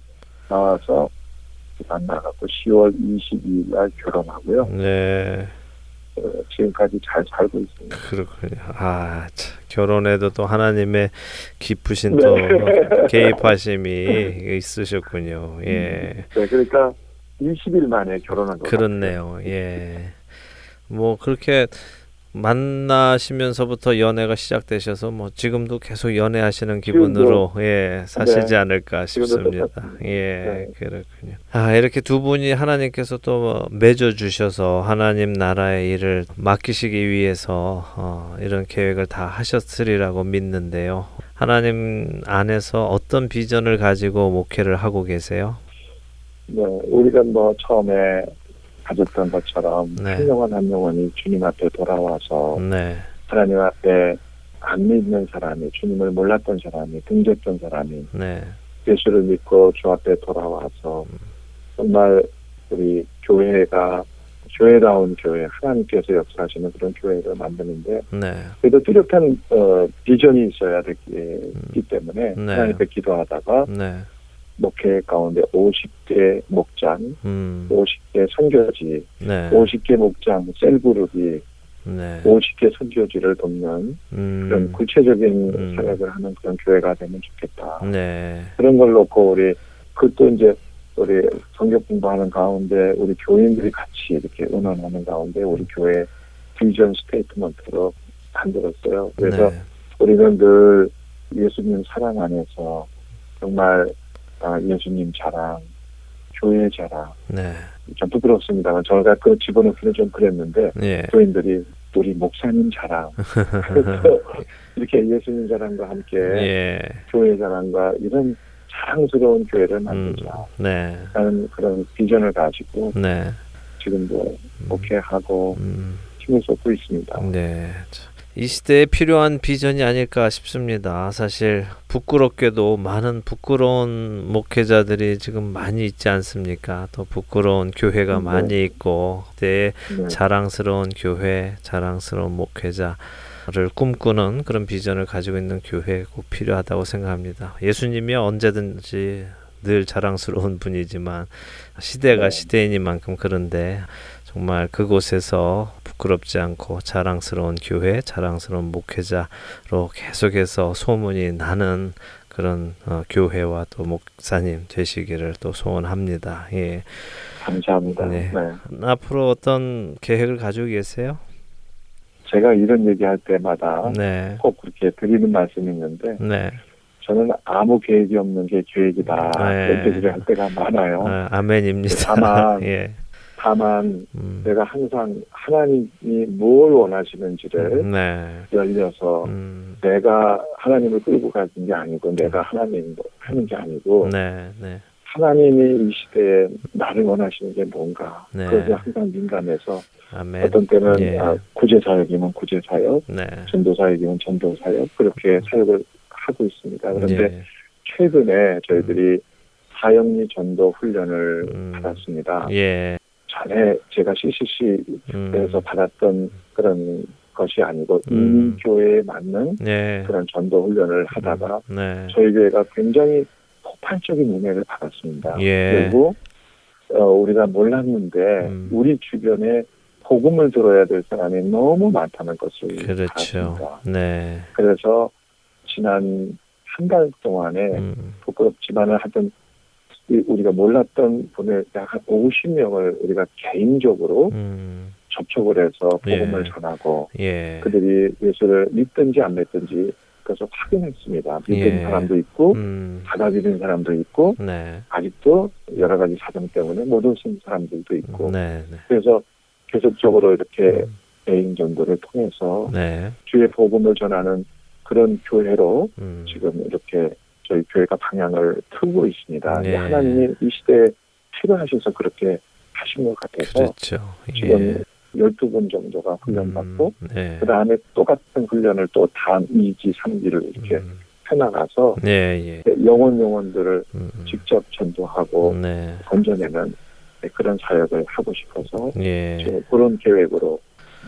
나와서 만나갖고 10월 22일 날 결혼하고요. 네. 어, 지금까지 잘 살고 있습니다. 그렇군요. 아, 참, 결혼에도 또 하나님의 깊으신 네. 또 개입하심이 있으셨군요. 예. 네, 그러니까 20일 만에 결혼한 거 그렇네요. 예. 뭐 그렇게 만나시면서부터 연애가 시작되셔서 뭐 지금도 계속 연애하시는 기분으로 예 사시지 네. 않을까 싶습니다. 예 네. 그렇군요. 아 이렇게 두 분이 하나님께서 또 맺어 주셔서 하나님 나라의 일을 맡기시기 위해서 어, 이런 계획을 다 하셨으리라고 믿는데요. 하나님 안에서 어떤 비전을 가지고 목회를 하고 계세요? 네, 우리가 뭐 처음에 가졌던 것처럼 네. 한 영혼 한 영혼이 주님 앞에 돌아와서 네, 하나님 앞에 안 믿는 사람이 주님을 몰랐던 사람이 등졌던 사람이 네, 예수를 믿고 주 앞에 돌아와서 정말 우리 교회가 교회다운 교회 하나님께서 역사하시는 그런 교회를 만드는데 네, 그래도 뚜렷한 어, 비전이 있어야 되기 때문에 네. 하나님께 기도하다가 네, 목회 가운데 50개 목장, 음, 50개 선교지, 네, 50개 목장 셀그룹이 네, 50개 선교지를 돕는 그런 음, 구체적인 음. 사역을 하는 그런 교회가 되면 좋겠다. 네, 그런 걸 놓고 우리 그것도 이제 우리 성경 공부하는 가운데 우리 교인들이 같이 이렇게 의논하는 가운데 우리 교회 비전 스테이트먼트로 만들었어요. 그래서 네, 우리는 늘 예수님 사랑 안에서 정말 아, 예수님 자랑, 교회 자랑, 네, 좀 부끄럽습니다만 저희가 그 집어넣기는 좀 그랬는데 예, 교인들이 우리 목사님 자랑 이렇게 예수님 자랑과 함께 예, 교회 자랑과 이런 자랑스러운 교회를 만들자. 네, 라는 그런 비전을 가지고 네, 지금도 목회하고 음, 힘을 쏟고 있습니다. 네. 자, 이 시대에 필요한 비전이 아닐까 싶습니다. 사실 부끄럽게도 많은 부끄러운 목회자들이 지금 많이 있지 않습니까? 또 부끄러운 교회가 네. 많이 있고 그때 네. 자랑스러운 교회, 자랑스러운 목회자 를 꿈꾸는 그런 비전을 가지고 있는 교회 꼭 필요하다고 생각합니다. 예수님이 언제든지 늘 자랑스러운 분이지만 시대가 네. 시대이니만큼 그런데 정말 그곳에서 부끄럽지 않고 자랑스러운 교회, 자랑스러운 목회자로 계속해서 소문이 나는 그런 어, 교회와 또 목사님 되시기를 또 소원합니다. 예. 감사합니다. 네. 네. 앞으로 어떤 계획을 가지고 계세요? 제가 이런 얘기할 때마다 네. 꼭 그렇게 드리는 말씀이 있는데 네. 저는 아무 계획이 없는 게 계획이다 네. 이렇게 얘기를 할 때가 많아요. 아, 아멘입니다. 다만 예. 다만 음. 내가 항상 하나님이 뭘 원하시는지를 네. 열려서 음. 내가 하나님을 끌고 가는 게 아니고 내가 하나님 하는 게 아니고 네. 네. 하나님이 이 시대에 나를 원하시는 게 뭔가 네. 그것에 항상 민감해서 아멘. 어떤 때는 예. 아, 구제 사역이면 구제 사역, 네. 전도 사역이면 전도 사역 그렇게 사역을 하고 있습니다. 그런데 예. 최근에 저희들이 사역리 전도 훈련을 음. 받았습니다. 예. 전에 제가 CCC에서 음. 받았던 그런 것이 아니고 음. 이민교회에 맞는 네. 그런 전도 훈련을 하다가 네. 저희 교회가 굉장히 폭발적인 은혜를 받았습니다. 예. 그리고 어, 우리가 몰랐는데 음. 우리 주변에 복음을 들어야 될 사람이 너무 많다는 것을 그렇죠. 알았습니다. 네. 그래서 지난 한 달 동안에 음. 부끄럽지만은 하여튼 이- 우리가 몰랐던 분을 약 한 50명을 우리가 개인적으로 음. 접촉을 해서 복음을 예. 전하고 예. 그들이 예수를 믿든지 안 믿든지 그래서 확인했습니다. 믿는 예. 사람도 있고 음. 받아들이는 사람도 있고 네. 아직도 여러 가지 사정 때문에 못 오신 사람들도 있고 네. 네. 그래서 계속적으로 이렇게 음. 개인 전도를 통해서 네. 주의 복음을 전하는 그런 교회로 음. 지금 이렇게 저희 교회가 방향을 틀고 있습니다. 네. 하나님이 이 시대에 필요하셔서 그렇게 하신 것 같아서 그렇죠. 지금 12분 정도가 훈련받고 음. 네. 그 다음에 똑같은 훈련을 또 다음 2지, 3지를 이렇게 음. 해나가서 예, 예. 영혼 영혼들을 음. 음. 직접 전도하고 네. 건져내는 그런 사역을 하고 싶어서 예. 그런 계획으로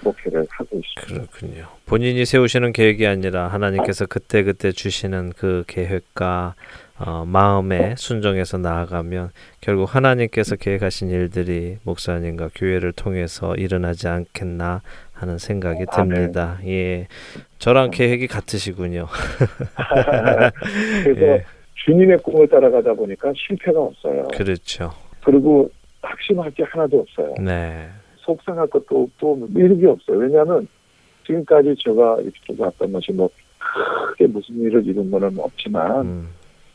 목회를 하고 있습니다. 그렇군요. 본인이 세우시는 계획이 아니라 하나님께서 그때 그때 주시는 그 계획과 어, 마음에 순종해서 나아가면 결국 하나님께서 계획하신 일들이 목사님과 교회를 통해서 일어나지 않겠나 하는 생각이. 듭니다. 예. 저랑 계획이 같으시군요. 그래서 예. 주님의 꿈을 따라가다 보니까 실패가 없어요. 그렇죠. 그리고 확신할 게 하나도 없어요. 네. 속상할 것도 없고 뭐 이런 게 없어요. 왜냐하면 지금까지 제가 이렇게 왔던 것이 뭐 크게 무슨 일을 이룬 거는 없지만 음.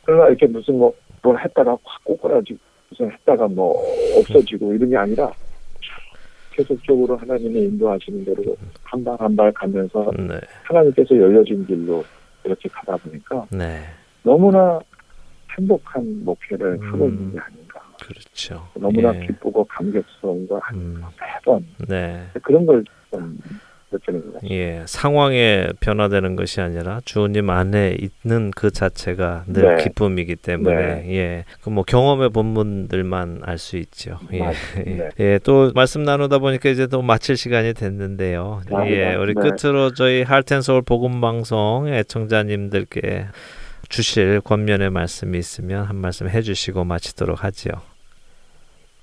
그러나 이렇게 무슨 뭐 뭘 했다가 확 꼬꾸라지고 무슨 했다가 뭐 없어지고 이런 게 아니라 계속적으로 하나님이 인도하시는 대로 한 발 한 발 가면서 네. 하나님께서 열려진 길로 이렇게 가다 보니까 네. 너무나 행복한 목회를 음. 하고 있는 게 아닌가. 그렇죠. 너무나 예. 기쁘고 감격스러운가 한 음. 매번 네. 그런 걸좀 느끼는 것 같아요. 예, 상황에 변화되는 것이 아니라 주님 안에 있는 그 자체가 늘 네. 기쁨이기 때문에 예, 그 뭐 경험해 본 분들만 알 수 있죠. 예. 예, 또 말씀 나누다 보니까 이제 또 마칠 시간이 됐는데요. 아, 예, 네. 우리 네. 끝으로 저희 할텐서울 복음 방송 애청자님들께 주실 권면의 말씀이 있으면 한 말씀 해주시고 마치도록 하지요.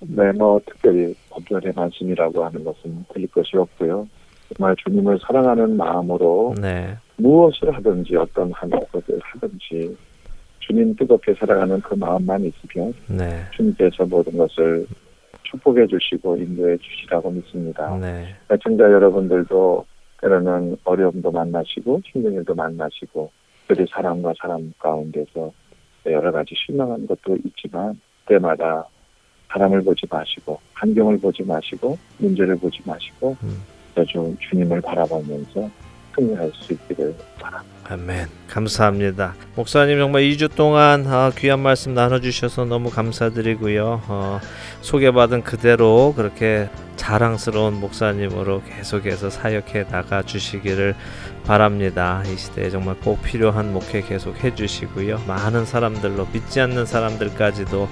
네, 뭐 특별히 법전의 말씀이라고 하는 것은 드릴 것이 없고요. 정말 주님을 사랑하는 마음으로 네, 무엇을 하든지 어떤 한 것을 하든지 주님 뜨겁게 사랑하는 그 마음만 있으면 네, 주님께서 모든 것을 축복해 주시고 인도해 주시라고 믿습니다. 네, 애청자 여러분들도 때로는 어려움도 만나시고 힘든 일도 만나시고 그들이 사람과 사람 가운데서 여러 가지 실망한 것도 있지만 때마다 사람을 보지 마시고 환경을 보지 마시고 문제를 보지 마시고 음. 좀 주님을 바라보면서 승리할 수 있기를 바랍니다. 아멘. 감사합니다. 목사님 정말 2주 동안 아, 귀한 말씀 나눠주셔서 너무 감사드리고요. 어, 소개받은 그대로 그렇게 자랑스러운 목사님으로 계속해서 사역해 나가 주시기를 바랍니다. 이 시대에 정말 꼭 필요한 목회 계속 해주시고요. 많은 사람들로 믿지 않는 사람들까지도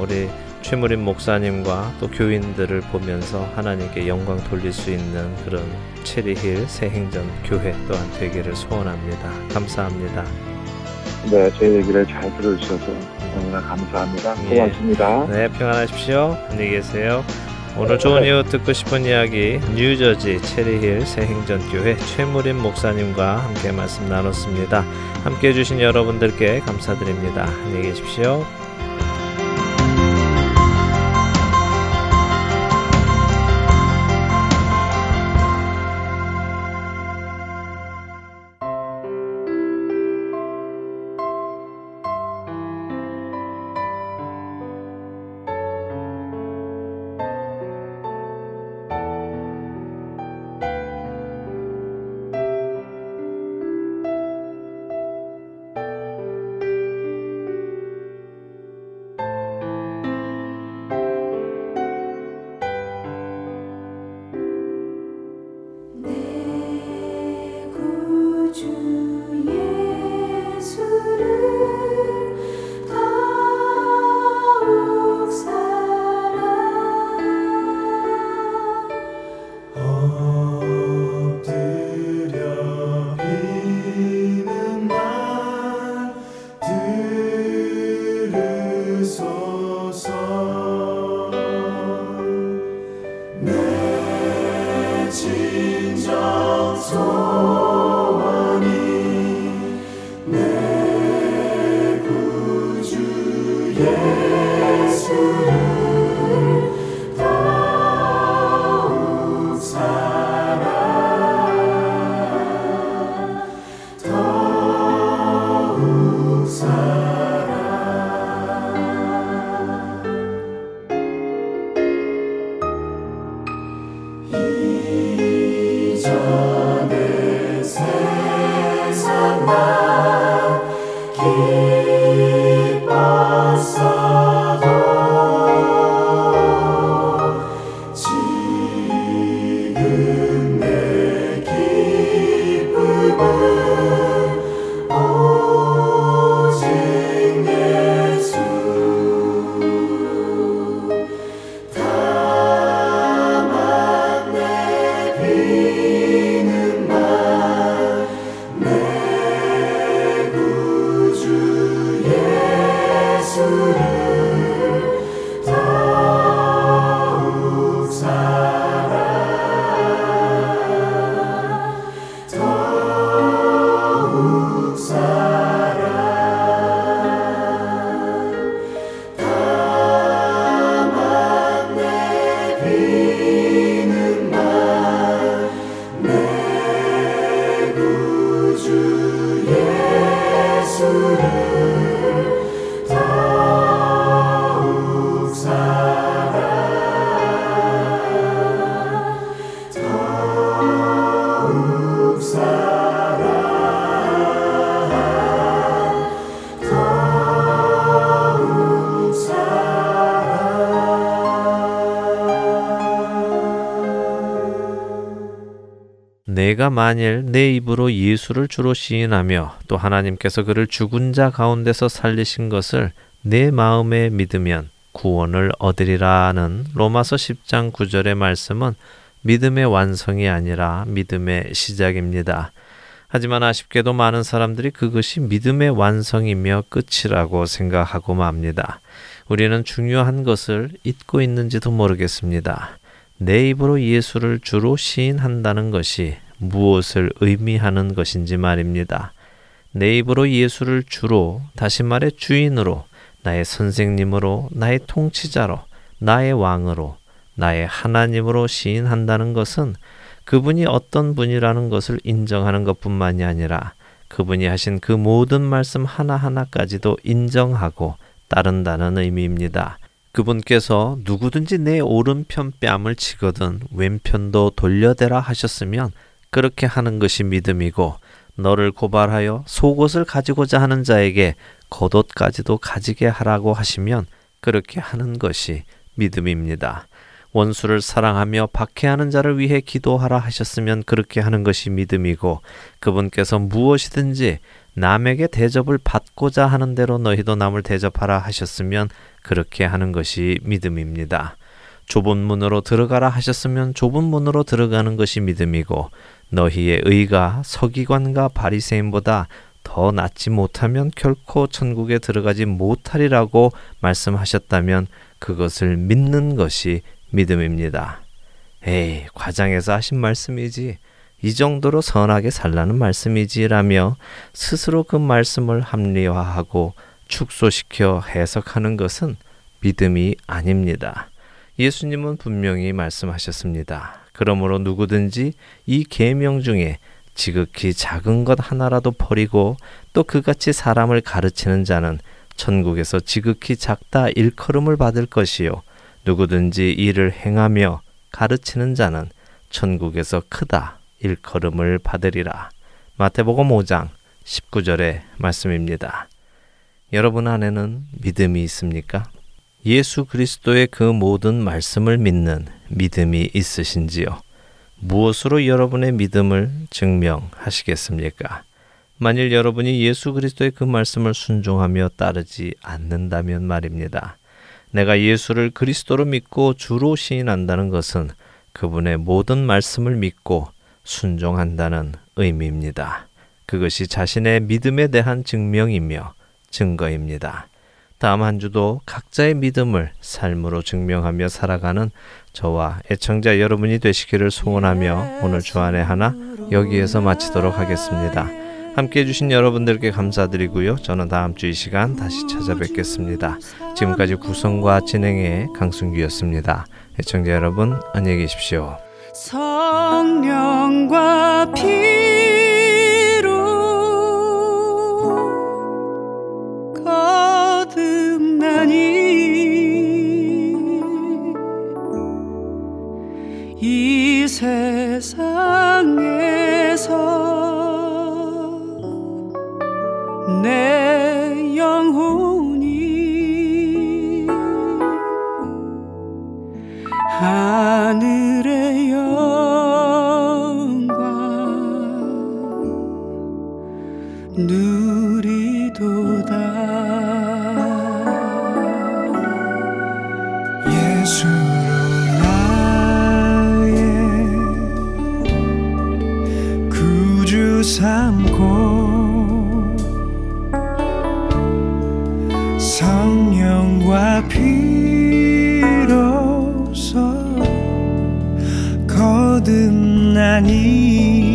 우리 최무림 목사님과 또 교인들을 보면서 하나님께 영광 돌릴 수 있는 그런 체리힐 새행전 교회 또한 되기를 소원합니다. 감사합니다. 네, 제 얘기를 잘 들어주셔서 너무나 감사합니다. 예. 고맙습니다. 네, 평안하십시오. 안녕히 계세요. 오늘 좋은 이유 듣고 싶은 이야기 뉴저지 체리힐 새행전 교회 최무림 목사님과 함께 말씀 나눴습니다. 함께 해주신 여러분들께 감사드립니다. 안녕히 계십시오. 내가 만일 내 입으로 예수를 주로 시인하며 또 하나님께서 그를 죽은 자 가운데서 살리신 것을 내 마음에 믿으면 구원을 얻으리라는 로마서 10장 9절의 말씀은 믿음의 완성이 아니라 믿음의 시작입니다. 하지만 아쉽게도 많은 사람들이 그것이 믿음의 완성이며 끝이라고 생각하고 맙니다. 우리는 중요한 것을 잊고 있는지도 모르겠습니다. 내 입으로 예수를 주로 시인한다는 것이 무엇을 의미하는 것인지 말입니다. 내 입으로 예수를 주로, 다시 말해 주인으로, 나의 선생님으로, 나의 통치자로, 나의 왕으로, 나의 하나님으로 시인한다는 것은 그분이 어떤 분이라는 것을 인정하는 것 뿐만이 아니라 그분이 하신 그 모든 말씀 하나하나까지도 인정하고 따른다는 의미입니다. 그분께서 누구든지 내 오른편 뺨을 치거든 왼편도 돌려대라 하셨으면 그렇게 하는 것이 믿음이고 너를 고발하여 속옷을 가지고자 하는 자에게 겉옷까지도 가지게 하라고 하시면 그렇게 하는 것이 믿음입니다. 원수를 사랑하며 박해하는 자를 위해 기도하라 하셨으면 그렇게 하는 것이 믿음이고 그분께서 무엇이든지 남에게 대접을 받고자 하는 대로 너희도 남을 대접하라 하셨으면 그렇게 하는 것이 믿음입니다. 좁은 문으로 들어가라 하셨으면 좁은 문으로 들어가는 것이 믿음이고 너희의 의가 서기관과 바리새인보다 더 낫지 못하면 결코 천국에 들어가지 못하리라고 말씀하셨다면 그것을 믿는 것이 믿음입니다. 에이, 과장해서 하신 말씀이지. 이 정도로 선하게 살라는 말씀이지라며 스스로 그 말씀을 합리화하고 축소시켜 해석하는 것은 믿음이 아닙니다. 예수님은 분명히 말씀하셨습니다. 그러므로 누구든지 이 계명 중에 지극히 작은 것 하나라도 버리고 또 그같이 사람을 가르치는 자는 천국에서 지극히 작다 일컬음을 받을 것이요 누구든지 이를 행하며 가르치는 자는 천국에서 크다 일컬음을 받으리라. 마태복음 5장 19절의 말씀입니다. 여러분 안에는 믿음이 있습니까? 예수 그리스도의 그 모든 말씀을 믿는 믿음이 있으신지요? 무엇으로 여러분의 믿음을 증명하시겠습니까? 만일 여러분이 예수 그리스도의 그 말씀을 순종하며 따르지 않는다면 말입니다. 내가 예수를 그리스도로 믿고 주로 시인한다는 것은 그분의 모든 말씀을 믿고 순종한다는 의미입니다. 그것이 자신의 믿음에 대한 증명이며 증거입니다. 다음 한 주도 각자의 믿음을 삶으로 증명하며 살아가는 저와 애청자 여러분이 되시기를 소원하며 오늘 주안의 하나 여기에서 마치도록 하겠습니다. 함께 해주신 여러분들께 감사드리고요. 저는 다음 주 이 시간 다시 찾아뵙겠습니다. 지금까지 구성과 진행의 강순기였습니다. 애청자 여러분 안녕히 계십시오. 성령과 피 세상에서 내 영혼이 하늘 거듭나니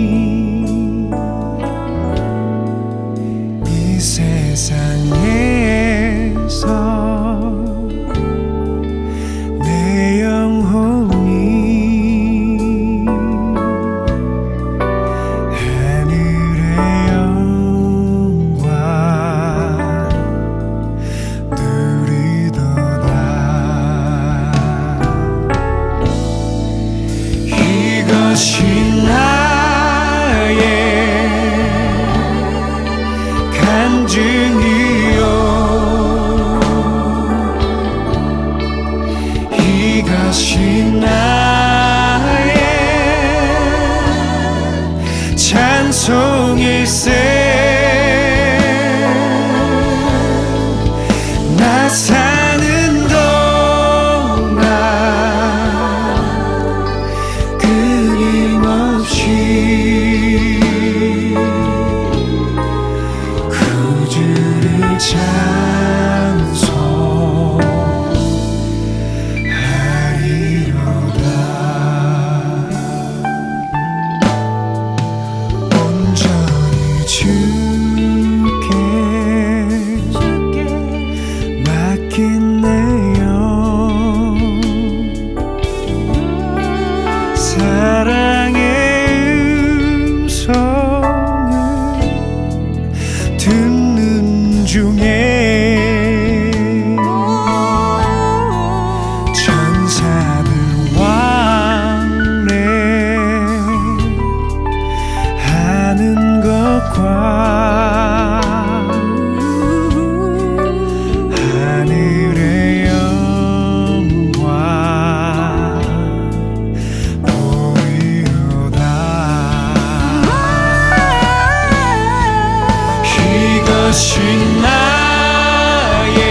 이것이 나의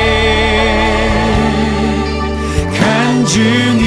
간증이